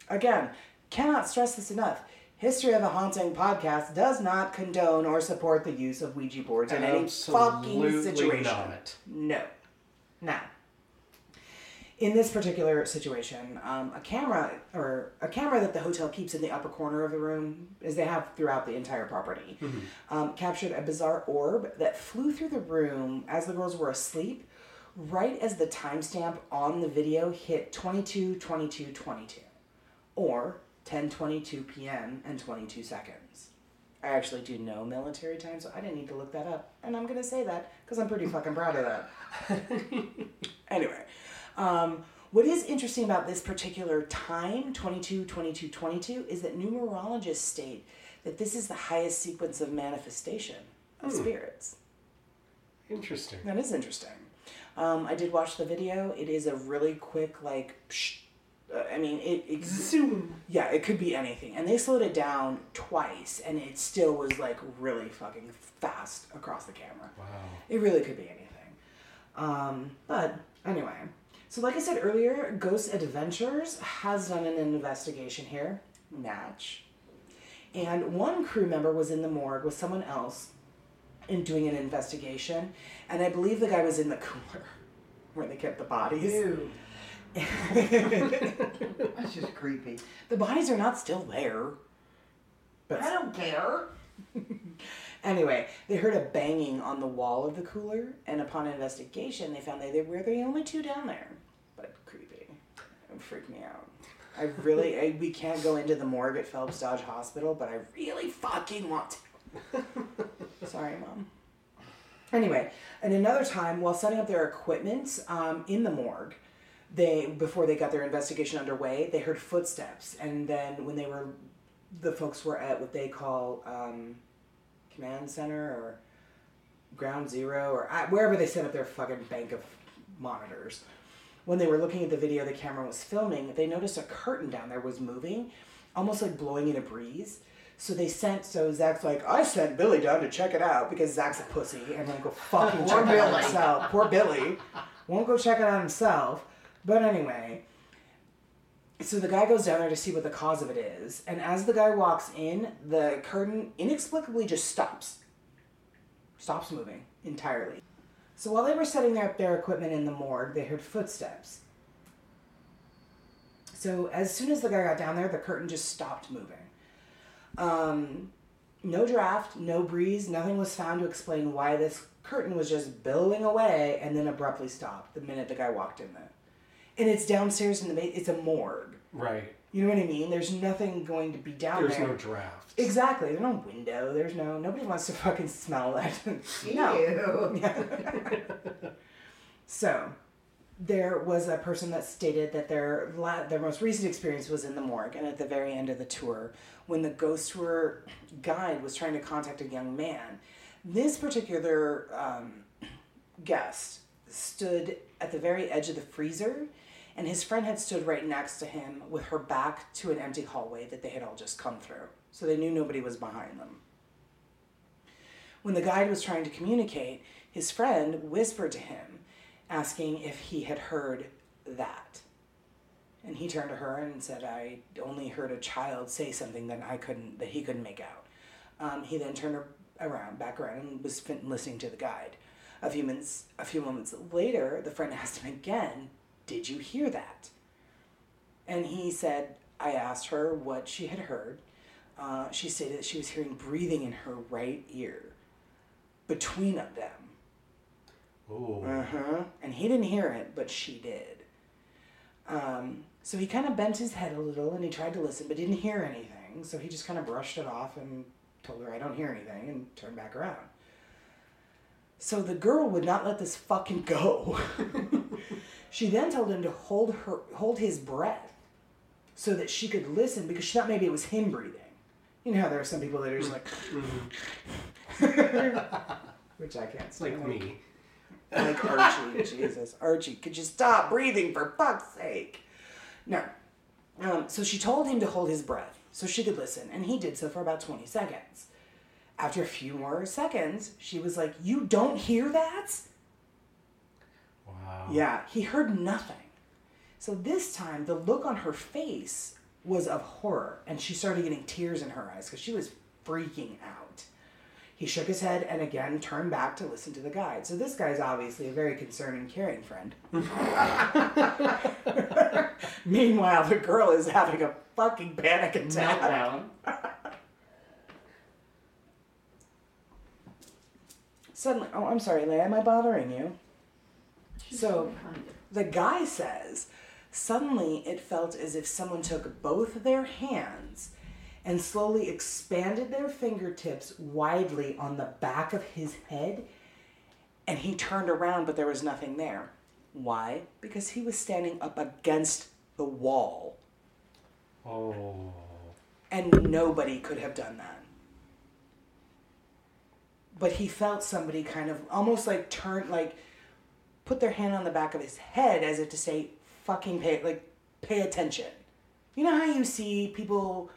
Again, cannot stress this enough. History of a Haunting podcast does not condone or support the use of Ouija boards in any fucking
Absolutely
situation.
not.
No. Now, in this particular situation, um, a camera or a camera that the hotel keeps in the upper corner of the room, as they have throughout the entire property, um, captured a bizarre orb that flew through the room as the girls were asleep, right as the timestamp on the video hit 22 22 22, or 10 22 p.m. and 22 seconds. I actually do know military time, so I didn't need to look that up. And I'm going to say that because I'm pretty fucking proud of that. anyway, um, what is interesting about this particular time, 22, 22, 22, is that numerologists state that this is the highest sequence of manifestation of spirits.
Interesting.
That is interesting. Um, I did watch the video. It is a really quick, like, psh, I mean, it, it
Zoom.
yeah, it could be anything. And they slowed it down twice, and it still was like really fucking fast across the camera.
Wow.
It really could be anything. Um, but anyway, so like I said earlier, Ghost Adventures has done an investigation here, Natch. And one crew member was in the morgue with someone else and doing an investigation. And I believe the guy was in the cooler where they kept the bodies.
Ew. That's just creepy.
The bodies are not still there. But
I don't care.
Anyway, they heard a banging on the wall of the cooler, and upon investigation, they found that they were the only two down there. But creepy. It freaked me out. I really, I, we can't go into the morgue at Phelps Dodge Hospital, but I really fucking want to. Sorry, Mom. Anyway, and another time, while setting up their equipment um, in the morgue, they before they got their investigation underway, they heard footsteps, and then when they were, the folks were at what they call um, command center or ground zero or uh, wherever they set up their fucking bank of monitors. When they were looking at the video the camera was filming, they noticed a curtain down there was moving, almost like blowing in a breeze. So they sent, so Zak's like, I sent Billy down to check it out because Zak's a pussy and won't go fucking check it out himself. Poor Billy. Won't go check it out himself. But anyway, so the guy goes down there to see what the cause of it is, and as the guy walks in, the curtain inexplicably just stops. Stops moving entirely. So while they were setting up their equipment in the morgue, they heard footsteps. So as soon as the guy got down there, the curtain just stopped moving. Um, no draft, no breeze, nothing was found to explain why this curtain was just billowing away and then abruptly stopped the minute the guy walked in there. And it's downstairs in the ba- it's a morgue.
Right.
You know what I mean? There's nothing going to be down
There's
there.
no draft.
Exactly. There's no window. There's no. Nobody wants to fucking smell that. no. So, there was a person that stated that their la- their most recent experience was in the morgue, and at the very end of the tour, when the ghost tour guide was trying to contact a young man, this particular um, guest stood at the very edge of the freezer, and his friend had stood right next to him with her back to an empty hallway that they had all just come through, so they knew nobody was behind them. When the guide was trying to communicate, his friend whispered to him, asking if he had heard that. And he turned to her and said, "I only heard a child say something that I couldn't, that he couldn't make out." Um, he then turned around, back around, and was listening to the guide. A few minutes, a few moments later, the friend asked him again, "Did you hear that?" And he said, "I asked her what she had heard. Uh, she stated that she was hearing breathing in her right ear, between of them."
Ooh.
Uh huh. And he didn't hear it, but she did. Um, so he kind of bent his head a little and he tried to listen, but didn't hear anything. So he just kind of brushed it off and told her, I don't hear anything, and turned back around. So the girl would not let this fucking go. she then told him to hold her hold his breath so that she could listen because she thought maybe it was him breathing. You know how there are some people that are just like which I can't
It's like
stand.
me.
Like Archie, Jesus, Archie, could you stop breathing for fuck's sake? No. Um, so she told him to hold his breath so she could listen, and he did so for about 20 seconds. After a few more seconds, she was like, You don't hear that?
Wow.
Yeah, he heard nothing. So this time, the look on her face was of horror, and she started getting tears in her eyes because she was freaking out. He shook his head and again turned back to listen to the guide. So this guy's obviously a very concerned and caring friend. Meanwhile, the girl is having a fucking panic attack.
Meltdown.
Suddenly, oh, I'm sorry, Leia, am I bothering you? So, the guy says, suddenly it felt as if someone took both their hands and slowly expanded their fingertips widely on the back of his head, and he turned around, but there was nothing there. Why? Because he was standing up against the wall,
Oh.
and nobody could have done that. But he felt somebody kind of almost like turn, like put their hand on the back of his head as if to say, fucking pay, like, pay attention. You know how you see people,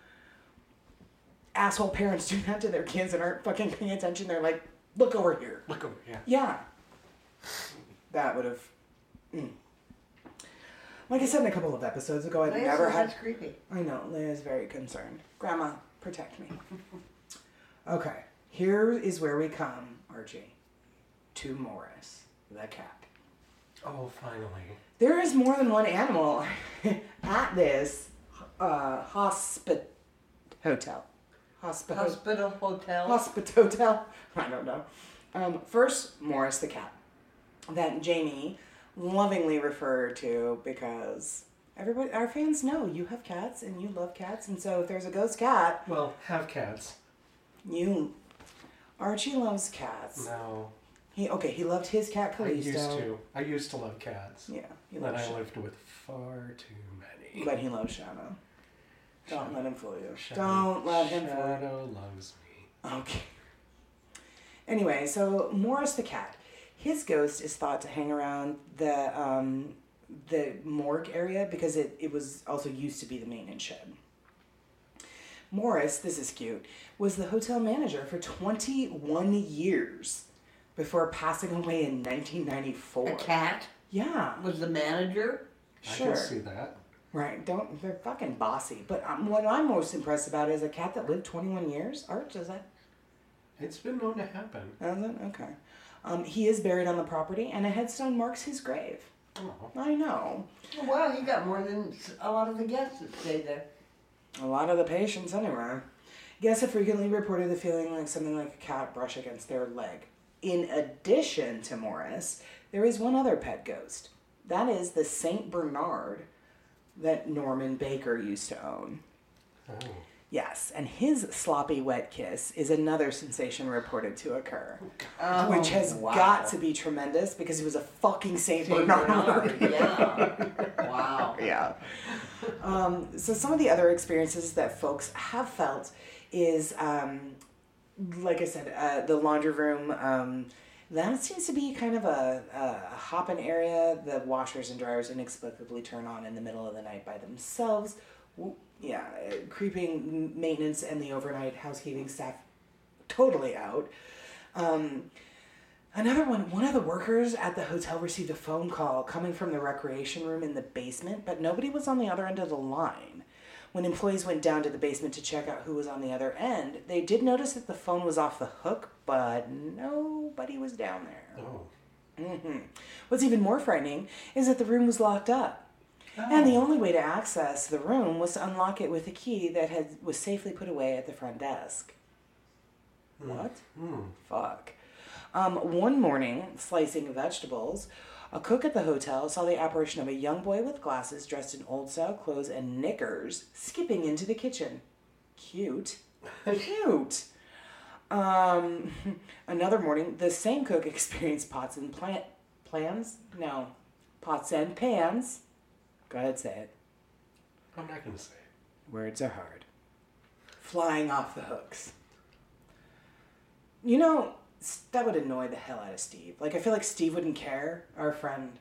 asshole parents do that to their kids and aren't fucking paying attention? They're like, look over here.
Look over. Yeah.
Yeah. That would have. Mm. Like I said in a couple of episodes ago, I've
Leia
never had.
That's creepy.
I know, Leia's very concerned. Grandma, protect me. okay, here is where we come, Archie, to Morris, the cat.
Oh, finally.
There is more than one animal at this uh, hospit hotel. Hospital.
Hospital, hotel.
Hospitotel. I don't know. Um, first, Morris the cat. That Jamie lovingly referred to because everybody, our fans know you have cats and you love cats, and so if there's a ghost cat,
Well, have cats.
you. Archie loves cats.
No.
He okay. He loved his cat
I
Callisto.
used to. I used to love cats.
Yeah, he
But
loves.
I lived with far too many.
but he loves Shadow. Don't let him fool you.
Shadow-
Don't let him fool you.
Shadow loves me.
Okay. Anyway, so Morris the cat, his ghost is thought to hang around the um, the morgue area because it, it was also used to be the maintenance shed. Morris, this is cute, was the hotel manager for 21 years before passing away in 1994.
A cat
Yeah,
was the manager.
sure.
I can see that.
Right, don't they're fucking bossy. But um, what I'm most impressed about is a cat that lived 21 years. Art, does that
It's been known to happen.
Is it? Okay. Um, he is buried on the property, and a headstone marks his grave.
Oh.
I know.
Well, wow, he got more than a lot of the guests that stayed there.
A lot of the patients, anyway. Guests have frequently reported the feeling like something like a cat brush against their leg. In addition to Morris, there is one other pet ghost. That is the Saint Bernard, that Norman Baker used to own.
Oh.
Yes, and his sloppy wet kiss is another sensation reported to occur,
Oh,
which has
wow.
got to be tremendous because he was a fucking Saint Bernard.
Yeah. Wow.
yeah. Um, so some of the other experiences that folks have felt is, um, like I said, uh, the laundry room. Um, that seems to be kind of a, a hopping area. The washers and dryers inexplicably turn on in the middle of the night by themselves. Yeah, uh, creeping maintenance and the overnight housekeeping staff totally out. Um, Another one, one of the workers at the hotel received a phone call coming from the recreation room in the basement, but nobody was on the other end of the line. When employees went down to the basement to check out who was on the other end, they did notice that the phone was off the hook, but nobody was down there.
Oh.
hmm What's even more frightening is that the room was locked up. And the only way to access the room was to unlock it with a key that had was safely put away at the front desk. What?
Hmm.
Fuck. Um, one morning, slicing vegetables, a cook at the hotel saw the apparition of a young boy with glasses dressed in old style clothes and knickers skipping into the kitchen. Cute. Cute. Um, another morning, the same cook experienced pots and plant plans. No, pots and pans. Go ahead, say it.
I'm not going to say it.
Words are hard. Flying off the hooks. You know, that would annoy the hell out of Steve. Like, I feel like Steve wouldn't care. Our friend,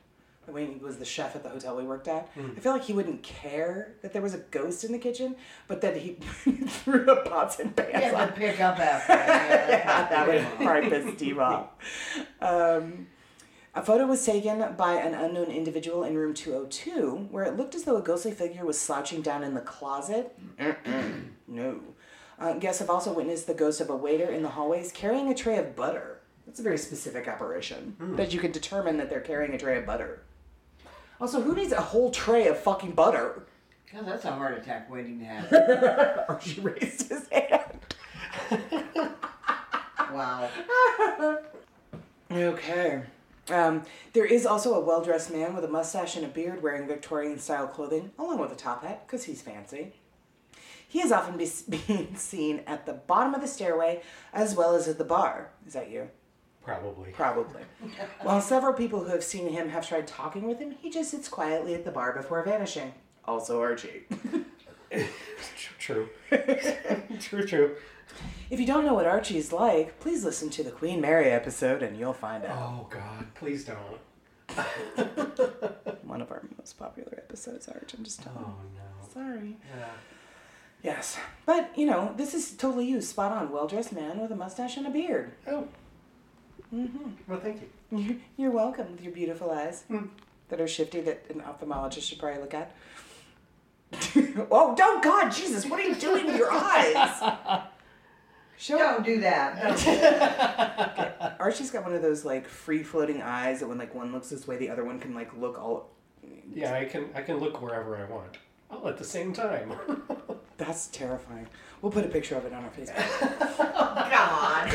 when he was the chef at the hotel we worked at, I feel like he wouldn't care that there was a ghost in the kitchen, but that he threw the pots and pans
have
on
to pick up after. Yeah,
yeah, that would
that's
probably piss Steve off. Um, a photo was taken by an unknown individual in room 202 where it looked as though a ghostly figure was slouching down in the closet. no. Uh, guests have also witnessed the ghost of a waiter in the hallways carrying a tray of butter. That's a very specific apparition. That you can determine that they're carrying a tray of butter. Also, who needs a whole tray of fucking butter?
God, that's a heart attack waiting to happen.
Archie raised his hand.
Wow.
Okay. Um, there is also a well dressed man with a mustache and a beard wearing Victorian style clothing, along with a top hat, because he's fancy. He is often be- being seen at the bottom of the stairway as well as at the bar. Is that you?
Probably.
Probably. While several people who have seen him have tried talking with him, he just sits quietly at the bar before vanishing. Also Archie.
True. true, true.
if you don't know what Archie's like, please listen to the Queen Mary episode and you'll find out.
Oh, God. Please don't.
One of our most popular episodes, Arch. I'm just telling
Oh, no.
Sorry.
Yeah.
Yes. But, you know, this is totally you. Spot on. Well dressed man with a mustache and a beard.
Oh. Mm-hmm. Well, thank you.
You- You're welcome with your beautiful eyes that are shifty that an ophthalmologist should probably look at. oh, don't, God, Jesus, what are you doing with your eyes? Show
Don't do that.
Archie's got one of those like free floating eyes that when like one looks this way, the other one can like look all.
Yeah, I can I can look wherever I want. All at the same time.
That's terrifying. We'll put a picture of it on our Facebook.
Oh, God.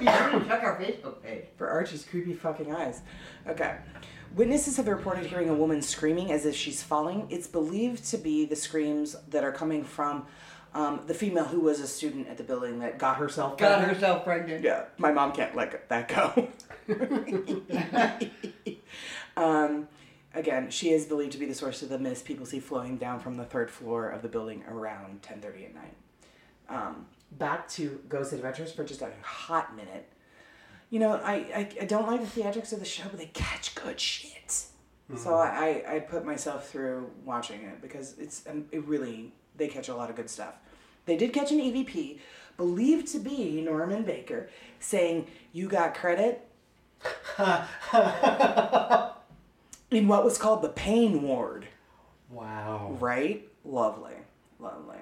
you should check our Facebook page.
for Archie's creepy fucking eyes. Okay. Witnesses have reported hearing a woman screaming as if she's falling. It's believed to be the screams that are coming from um, the female who was a student at the building that got herself
Got
pregnant.
herself pregnant.
Yeah, my mom can't let that go. um, again, she is believed to be the source of the mist people see flowing down from the third floor of the building around 10:30 at night. Um, back to Ghost Adventures for just a hot minute. You know, I, I, I don't like the theatrics of the show, but they catch good shit. So I, I, I put myself through watching it because it's um, it really they catch a lot of good stuff. They did catch an EVP believed to be Norman Baker saying, "You got credit." in what was called the pain ward,
wow.
right? Lovely, lovely.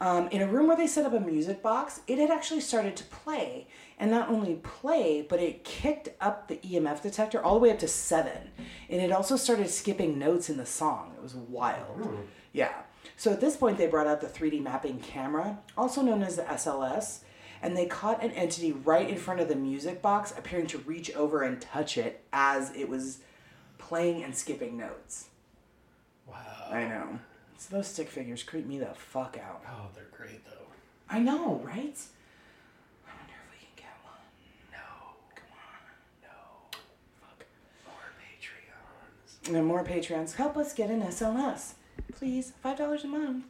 Um, in a room where they set up a music box, it had actually started to play. And not only play, but it kicked up the EMF detector all the way up to seven. And it also started skipping notes in the song. It was wild. Yeah. So at this point, they brought out the 3D mapping camera, also known as the SLS, and they caught an entity right in front of the music box, appearing to reach over and touch it as it was playing and skipping notes.
Wow.
I know. So those stick figures creep me the fuck out.
Oh, they're great though.
I know, right? I wonder if we can get one.
No,
Come on.
no.
Fuck.
More Patreons.
And more patrons Help us get an SLS. Please. $5 a month.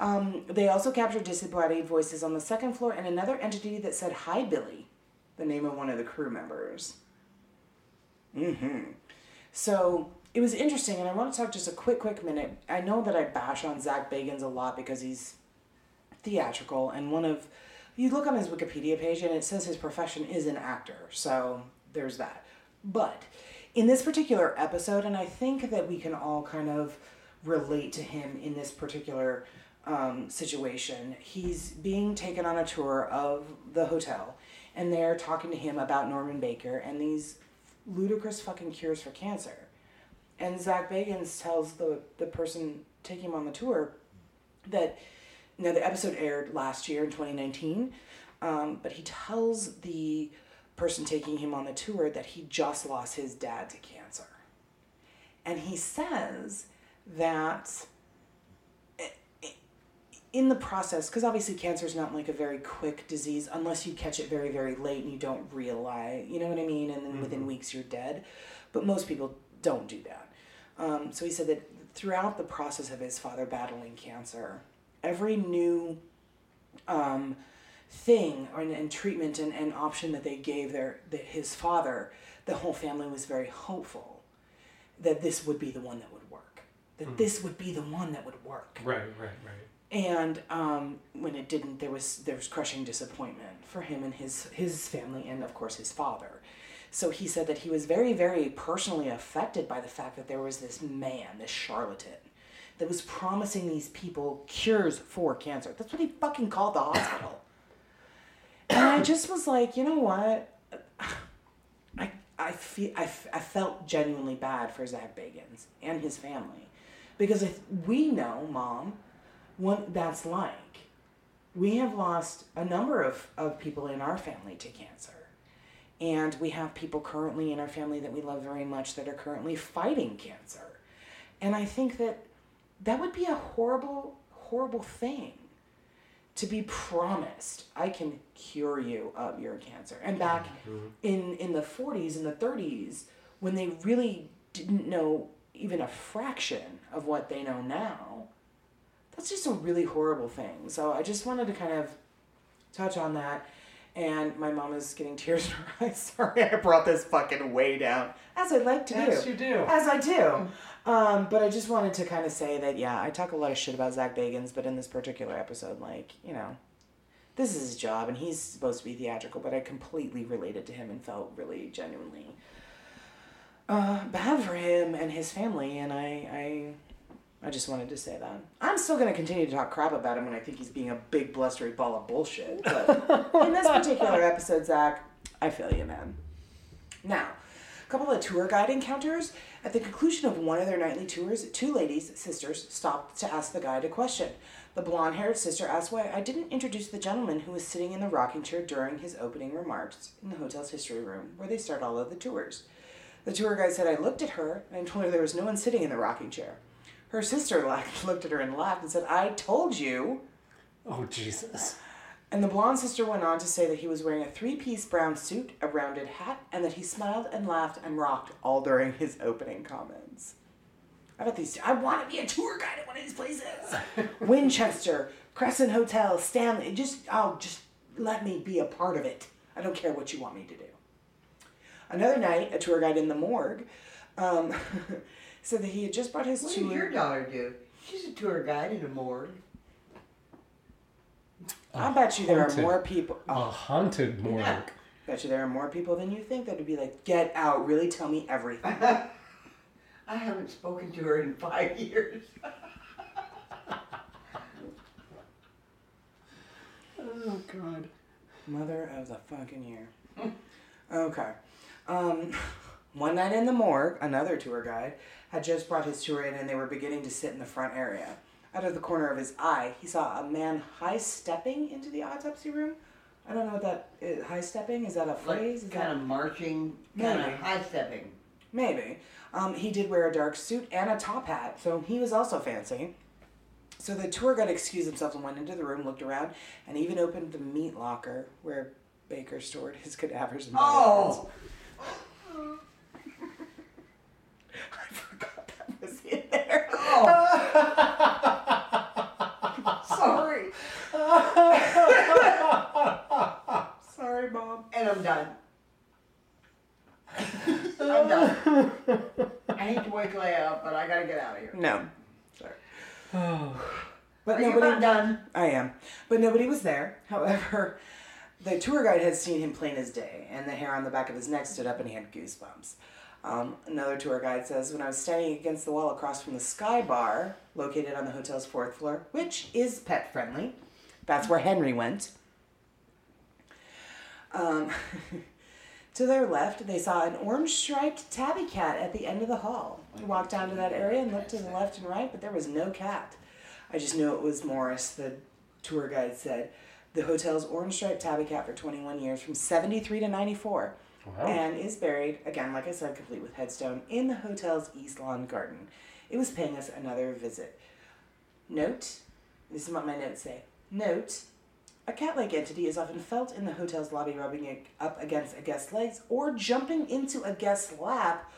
Um, they also captured disembodied voices on the second floor and another entity that said, Hi, Billy, the name of one of the crew members. Mm-hmm. So it was interesting, and I want to talk just a quick, quick minute. I know that I bash on Zak Bagans a lot because he's theatrical, and one of you look on his Wikipedia page and it says his profession is an actor, so there's that. But in this particular episode, and I think that we can all kind of relate to him in this particular um, situation, he's being taken on a tour of the hotel, and they're talking to him about Norman Baker and these ludicrous fucking cures for cancer. And Zak Bagans tells the, the person taking him on the tour that now the episode aired last year in 2019 um, but he tells the person taking him on the tour that he just lost his dad to cancer. And he says that i- i- in the process because obviously cancer is not like a very quick disease unless you catch it very very late and you don't realize you know what i mean? And then within weeks you're dead. But most people don't do that. Um, so he said that throughout the process of his father battling cancer every new um, thing or, and treatment and, and option that they gave their, the, his father, the whole family was very hopeful that this would be the one that would work. That this would be the one that would work.
Right, right, right.
And um, when it didn't, there was there was crushing disappointment for him and his his family, and of course his father. So he said that he was very, very personally affected by the fact that there was this man, this charlatan, that was promising these people cures for cancer. That's what he fucking called the hospital. And I just was like, you know what? I, I, feel, I, f- I felt genuinely bad for Zak Bagans and his family. Because if we know, Mom, what that's like. We have lost a number of, of people in our family to cancer. And we have people currently in our family that we love very much that are currently fighting cancer. And I think that that would be a horrible, horrible thing to be promised I can cure you of your cancer. And back mm-hmm. in, in the 40s and the 30s, when they really didn't know even a fraction of what they know now, that's just a really horrible thing. So I just wanted to kind of touch on that. And my mom is getting tears in her eyes. Sorry, I brought this fucking way down, as I like to
Yes,
do.
you do.
As I do. Um, but I just wanted to kind of say that, yeah, I talk a lot of shit about Zak Bagans, but in this particular episode, like, you know, this is his job and he's supposed to be theatrical, but I completely related to him and felt really genuinely uh, bad for him and his family. And I, I, I just wanted to say that. I'm still going to continue to talk crap about him when I think he's being a big blustery ball of bullshit. But in this particular episode, Zak, I feel you, man. Now, couple of tour guide encounters. At the conclusion of one of their nightly tours, two ladies, sisters, stopped to ask the guide a question. The blonde haired sister asked why I didn't introduce the gentleman who was sitting in the rocking chair during his opening remarks in the hotel's history room, where they start all of the tours. The tour guide said I looked at her and told her there was no one sitting in the rocking chair. Her sister laughed, looked at her and laughed and said, I told you.
Oh, Jesus.
And the blonde sister went on to say that he was wearing a three piece brown suit, a rounded hat, and that he smiled and laughed and rocked all during his opening comments. I bet these. I want to be a tour guide at one of these places. Winchester, Crescent Hotel, Stanley. Just, oh, just let me be a part of it. I don't care what you want me to do. Another night, a tour guide in the morgue um, said that he had just brought his
What
tour.
did your daughter do? She's a tour guide in a morgue.
I bet you there are more people.
A
Oh,
haunted morgue.
Yeah.
bet you there are more people than you think that would be like, get out, really tell me everything.
I haven't spoken to her in five years.
Oh, God.
Mother of the fucking year. Okay. Um, one night in the morgue, another tour guide had just brought his tour in and they were beginning to sit in the front area. Out of the corner of his eye, he saw a man high stepping into the autopsy room. I don't know what that is. High stepping? Is that a phrase?
Like kind
that...
of marching, kind of high stepping.
Maybe. Um, he did wear a dark suit and a top hat, so he was also fancy. So the tour guide excused himself and went into the room, looked around, and even opened the meat locker where Baker stored his cadavers and.
Oh,
I forgot that was in there.
sorry.
Sorry, Mom.
And I'm done. I'm done. I hate to wake Leia up, but I gotta get out of here.
No. Sorry. But
Are you
nobody.
about done?
I am. But nobody was there. However, the tour guide had seen him plain as day, and the hair on the back of his neck stood up and he had goosebumps. Um, another tour guide says, When I was standing against the wall across from the Sky Bar, located on the hotel's fourth floor, which is pet friendly, that's where Henry went. Um, to their left, they saw an orange striped tabby cat at the end of the hall. We walked down to that area and looked to the left and right, but there was no cat. I just knew it was Morris, the tour guide said. The hotel's orange striped tabby cat for 21 years, from 73 to 94,
Wow.
and is buried, again, like I said, complete with headstone, in the hotel's East Lawn garden. It was paying us another visit. Note, this is what my notes say. Note, a cat-like entity is often felt in the hotel's lobby rubbing it up against a guest's legs or jumping into a guest's lap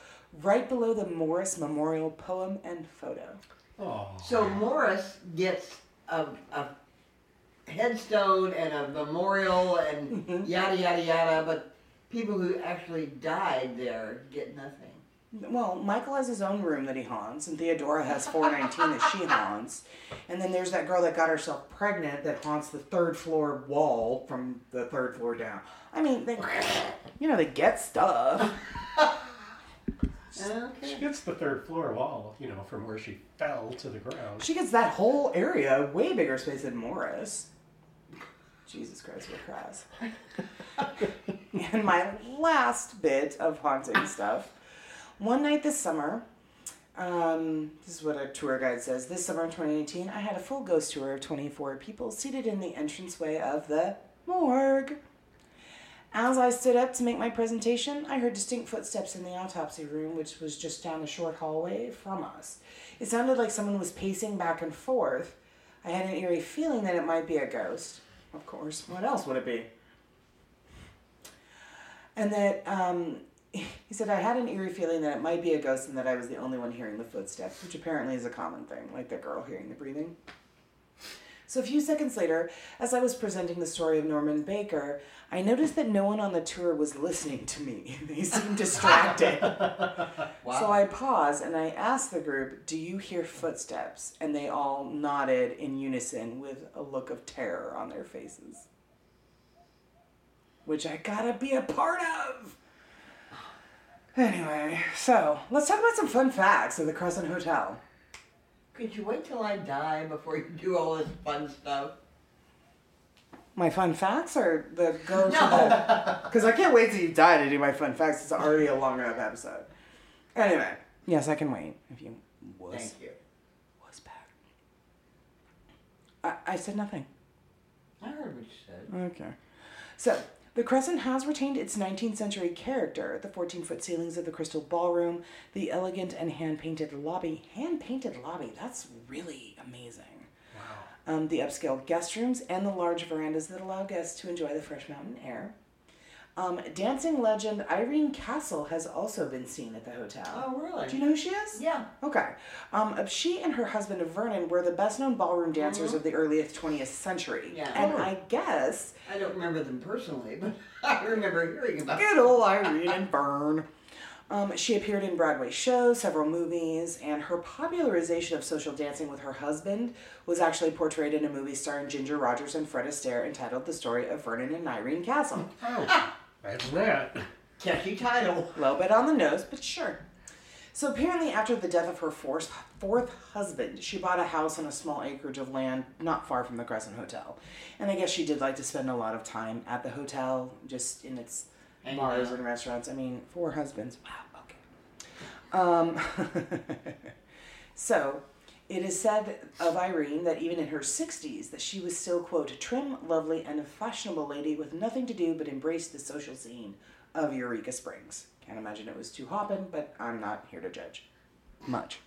right below the Morris Memorial poem and photo.
Oh.
So Morris gets a, a headstone and a memorial and
Mhm.
yada yada yada, but people who actually died there get nothing.
Well, Michael has his own room that he haunts, and Theodora has 419 that she haunts. And then there's that girl that got herself pregnant that haunts the third floor wall from the third floor down. I mean, they, you know, they get stuff.
Okay.
She gets the third floor wall, you know, from where she fell to the ground.
She gets that whole area, way bigger space than Morris. Jesus Christ, we're crass. and my last bit of haunting stuff. One night this summer, um, this is what a tour guide says. This summer in 2018, I had a full ghost tour of 24 people seated in the entranceway of the morgue. As I stood up to make my presentation, I heard distinct footsteps in the autopsy room, which was just down a short hallway from us. It sounded like someone was pacing back and forth. I had an eerie feeling that it might be a ghost. Of course, what else would it be? And that um, he said, I had an eerie feeling that it might be a ghost and that I was the only one hearing the footsteps, which apparently is a common thing, like the girl hearing the breathing. So a few seconds later, as I was presenting the story of Norman Baker, I noticed that no one on the tour was listening to me. they seemed distracted.
Wow.
So I paused and I asked the group, Do you hear footsteps? And they all nodded in unison with a look of terror on their faces. Which I gotta be a part of! Anyway, so let's talk about some fun facts of the Crescent Hotel.
Could you wait till I die before you do all this fun stuff?
My fun facts or the go to
No.
the. Because I can't wait till you die to do my fun facts. It's already a long enough episode. Anyway, yes, I can wait if you wuss.
Thank you.
Wuss back. I, I said nothing.
I heard what you said.
Okay. So, the Crescent has retained its 19th century character the 14 foot ceilings of the Crystal Ballroom, the elegant and hand painted lobby. Hand painted lobby, that's really amazing.
Wow.
Um, the upscale guest rooms, and the large verandas that allow guests to enjoy the fresh mountain air. Um, dancing legend Irene Castle has also been seen at the hotel.
Oh, really?
Do you know who she is?
Yeah.
Okay. Um, she and her husband Vernon were the best known ballroom dancers
Mhm.
of the earliest 20th century.
Yeah.
And
Oh.
I guess
I don't remember them personally, but I remember hearing about them.
good old Irene and Vern. Um, she appeared in Broadway shows, several movies, and her popularization of social dancing with her husband was actually portrayed in a movie starring Ginger Rogers and Fred Astaire entitled The Story of Vernon and Irene Castle.
Oh, imagine that.
catchy title.
A little bit on the nose, but sure. So apparently, after the death of her fourth, fourth husband, she bought a house on a small acreage of land not far from the Crescent Hotel. And I guess she did like to spend a lot of time at the hotel, just in its
Hanging
bars and restaurants. I mean, four husbands. Wow, okay. Um, so, it is said of Irene that even in her 60s that she was still, quote, trim, lovely, and a fashionable lady with nothing to do but embrace the social scene, of Eureka Springs. Can't imagine it was too hoppin', but I'm not here to judge much.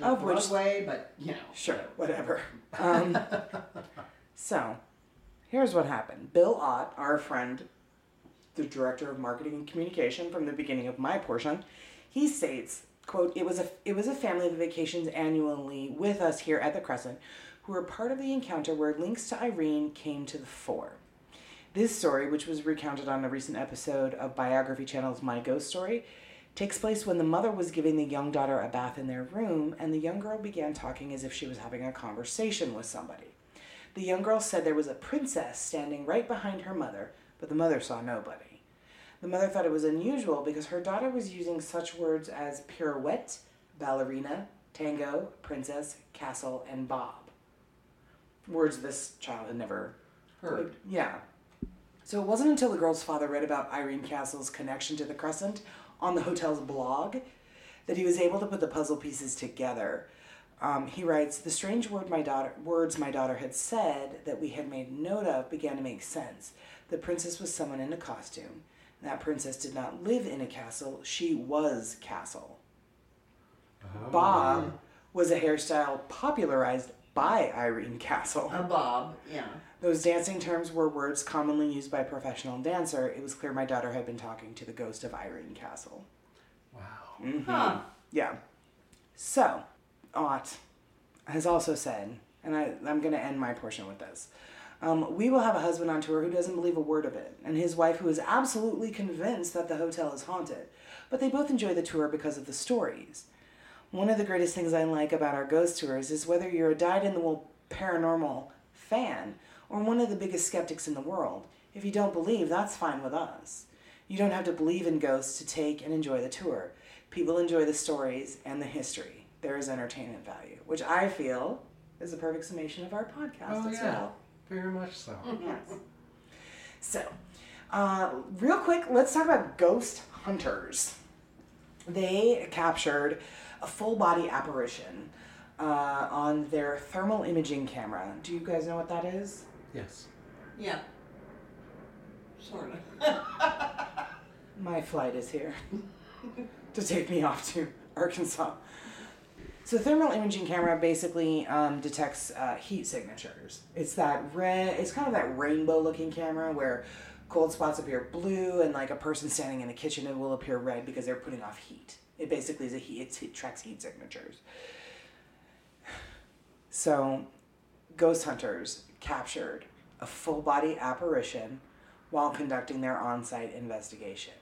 Of which-
Broadway, but you know.
Sure, whatever. Um, so, here's what happened. Bill Ott, our friend, the director of marketing and communication from the beginning of my portion, he states, "quote It was a it was a family that vacations annually with us here at the Crescent, who were part of the encounter where links to Irene came to the fore." This story, which was recounted on a recent episode of Biography Channel's My Ghost Story, takes place when the mother was giving the young daughter a bath in their room, and the young girl began talking as if she was having a conversation with somebody. The young girl said there was a princess standing right behind her mother, but the mother saw nobody. The mother thought it was unusual because her daughter was using such words as pirouette, ballerina, tango, princess, castle, and bob. Words this child had never
Heard.
yeah. So it wasn't until the girl's father read about Irene Castle's connection to the Crescent on the hotel's blog that he was able to put the puzzle pieces together. Um, he writes, "The strange word my daughter words my daughter had said that we had made note of began to make sense. The princess was someone in a costume. That princess did not live in a castle; she was castle. Oh. Bob was a hairstyle popularized by Irene Castle.
A bob, yeah.
Those dancing terms were words commonly used by a professional dancer. It was clear my daughter had been talking to the ghost of Irene Castle.
Wow. Mm-hmm.
Huh.
Yeah. So, Ott has also said, and I, I'm going to end my portion with this. Um, we will have a husband on tour who doesn't believe a word of it, and his wife who is absolutely convinced that the hotel is haunted. But they both enjoy the tour because of the stories. One of the greatest things I like about our ghost tours is whether you're a dyed in the wool paranormal fan or one of the biggest skeptics in the world. If you don't believe, that's fine with us. You don't have to believe in ghosts to take and enjoy the tour. People enjoy the stories and the history. There is entertainment value, which I feel is a perfect summation of our podcast
Oh,
as
yeah.
well.
Very much so.
Yes. So, uh, real quick, let's talk about ghost hunters. They captured a full body apparition uh, on their thermal imaging camera. Do you guys know what that is?
Yes.
Yeah. Sort of.
My flight is here to take me off to Arkansas. So thermal imaging camera basically um, detects uh, heat signatures. It's that red. It's kind of that rainbow looking camera where cold spots appear blue, and like a person standing in the kitchen, it will appear red because they're putting off heat. It basically is a heat. It's, it tracks heat signatures. So, ghost hunters captured a full body apparition while conducting their on site investigation.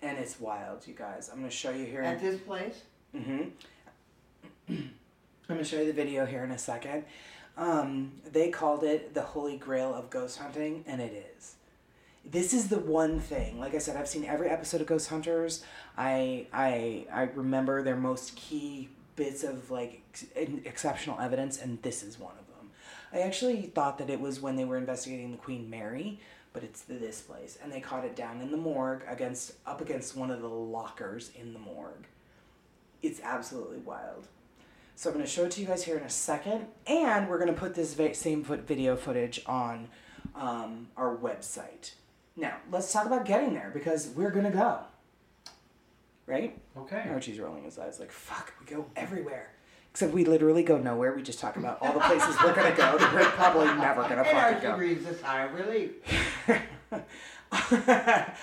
And it's wild, you guys. I'm going to show you here.
At this place?
hmm I'm going to show you the video here in a second. Um, they called it the holy grail of ghost hunting, and it is. This is the one thing. Like I said, I've seen every episode of Ghost Hunters. I I I remember their most key bits of like ex- exceptional evidence, and this is one of them. I actually thought that it was when they were investigating the Queen Mary, but it's this place, and they caught it down in the morgue against up against one of the lockers in the morgue. It's absolutely wild. So I'm going to show it to you guys here in a second, and we're going to put this same foot video footage on um, our website. Now let's talk about getting there because we're going to go. Right?
Okay.
Archie's rolling his eyes like, "Fuck, we go everywhere." Except we literally go nowhere. We just talk about all the places we're gonna go. that We're probably never gonna
And
fucking
Archie
go.
breathes a sigh of relief.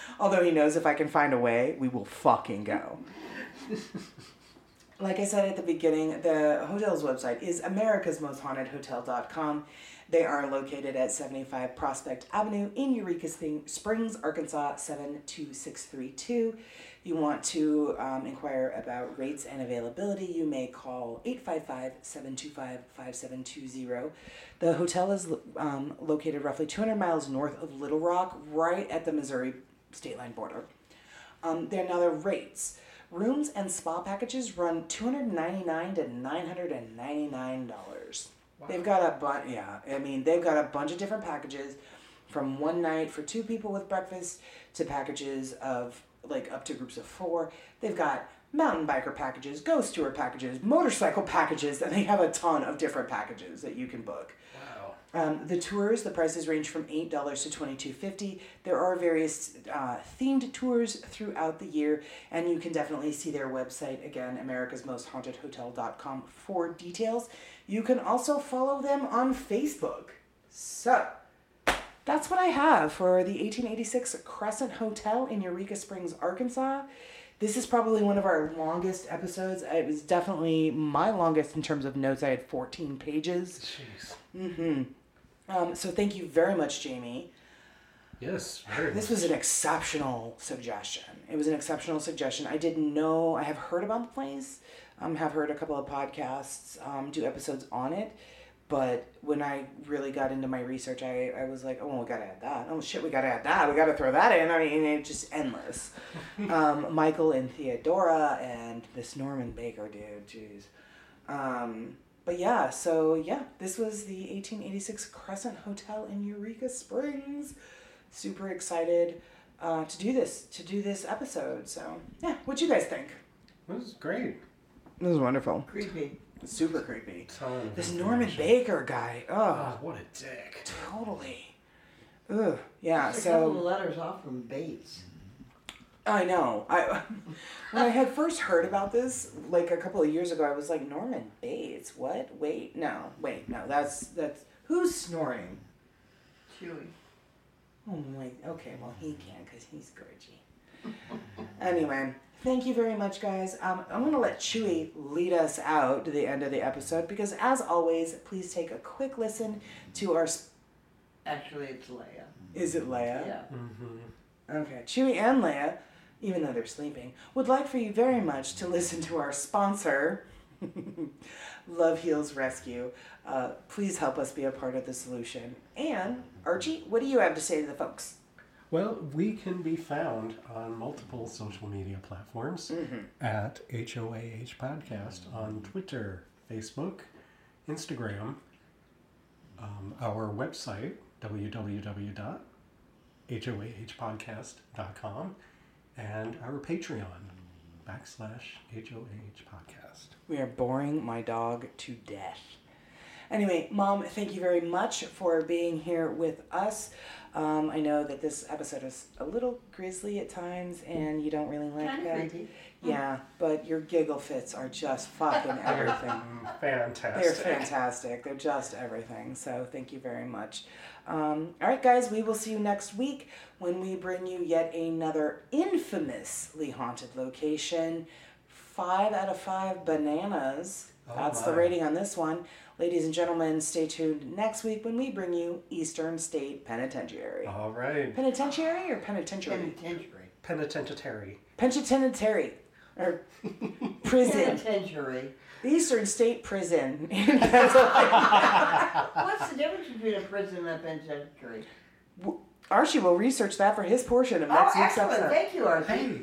Although he knows if I can find a way, we will fucking go. like I said at the beginning, the hotel's website is americasmosthauntedhotel.com. They are located at 75 Prospect Avenue in Eureka Springs, Arkansas 72632. You want to um, inquire about rates and availability, you may call 855 725 5720. The hotel is um, located roughly 200 miles north of Little Rock, right at the Missouri state line border. Um, they're now their rates. Rooms and spa packages run 299 to $999. They've got a bunch, yeah, I mean, they've got a bunch of different packages from one night for two people with breakfast to packages of like up to groups of four. They've got mountain biker packages, ghost tour packages, motorcycle packages, and they have a ton of different packages that you can book.
Wow.
Um, the tours, the prices range from eight dollars to twenty two fifty. There are various uh, themed tours throughout the year, and you can definitely see their website again, America's Most Haunted americasmosthauntedhotel.com for details. You can also follow them on Facebook. So that's what I have for the 1886 Crescent Hotel in Eureka Springs, Arkansas. This is probably one of our longest episodes. It was definitely my longest in terms of notes. I had 14 pages.
Jeez.
Um, so thank you very much, Jamie.
Yes,
This was an exceptional suggestion. It was an exceptional suggestion. I didn't know. I have heard about the place. Um, have heard a couple of podcasts um, do episodes on it, but when I really got into my research, I, I was like, oh, we gotta add that. Oh shit, we gotta add that. We gotta throw that in. I mean, it's just endless. um, Michael and Theodora and this Norman Baker, dude, jeez. Um, but yeah, so yeah, this was the 1886 Crescent Hotel in Eureka Springs. Super excited uh, to do this to do this episode. So yeah, what do you guys think?
It was great.
This is wonderful.
Creepy.
Super creepy.
Ton
This Norman. Baker guy. Oh,
Oh, what a dick.
totally. Ugh. Yeah.
Just a couple of
So
letters off from Bates.
I know. I when I had first heard about this like a couple of years ago, I was like Norman Bates. What? Wait, no, wait, no. That's that's who's snoring.
Chewy.
Oh my. Okay, well he can because he's Gurgy. anyway, thank you very much, guys. Um, I'm gonna let Chewy lead us out to the end of the episode because, as always, please take a quick listen to our. Sp-
Actually, it's Leia.
Is it Leia?
Yeah.
Okay, Chewy and Leia, even though they're sleeping, would like for you very much to listen to our sponsor, Love Heals Rescue. Uh, please help us be a part of the solution. And Archie, what do you have to say to the folks?
Well, we can be found on multiple social media platforms at HOAH Podcast on Twitter, Facebook, Instagram, um, our website, www.hoahpodcast.com, and our Patreon, backslash HOAH Podcast.
We are boring my dog to death. Anyway, Mom, thank you very much for being here with us. Um, I know that this episode is a little grisly at times, and you don't really like
Kind of
that.
creepy.
Yeah, but your giggle fits are just fucking everything. Fantastic. They're
fantastic.
They're just everything. So thank you very much. Um, all right, guys, we will see you next week when we bring you yet another infamously haunted location. Five out of five bananas.
Oh
That's the rating on this one. Ladies and gentlemen, stay tuned next week when we bring you Eastern State Penitentiary.
All right.
Penitentiary or penitentiary?
Penitentiary.
Penitentiary.
Penitentiary. Or prison.
Penitentiary.
Eastern State Prison in Pennsylvania.
What's the difference between a prison and a penitentiary?
Archie will research that for his portion of
Oh,
next week's
excellent.
episode.
Thank you, Archie.
Hey!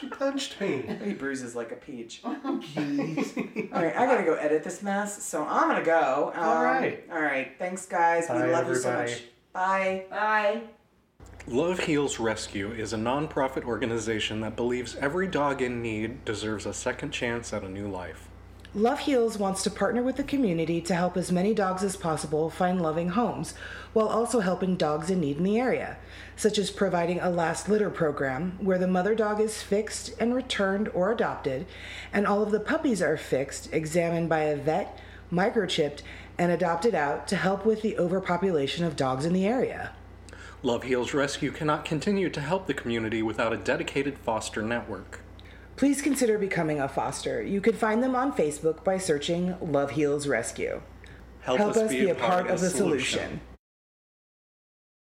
She punched me.
He bruises like a peach.
Oh, jeez.
All right, I gotta go edit this mess, so I'm gonna go. Um,
All right.
All right. Thanks, guys. we
Bye,
love you so
everybody.
much. Bye.
Bye.
Love Heals Rescue is a nonprofit organization that believes every dog in need deserves a second chance at a new life.
Love Heals wants to partner with the community to help as many dogs as possible find loving homes, while also helping dogs in need in the area, such as providing a last litter program where the mother dog is fixed and returned or adopted, and all of the puppies are fixed, examined by a vet, microchipped, and adopted out to help with the overpopulation of dogs in the area.
Love Heals Rescue cannot continue to help the community without a dedicated foster network.
Please consider becoming a foster. You can find them on Facebook by searching Love Heals Rescue.
Help,
Help us be a part of the solution.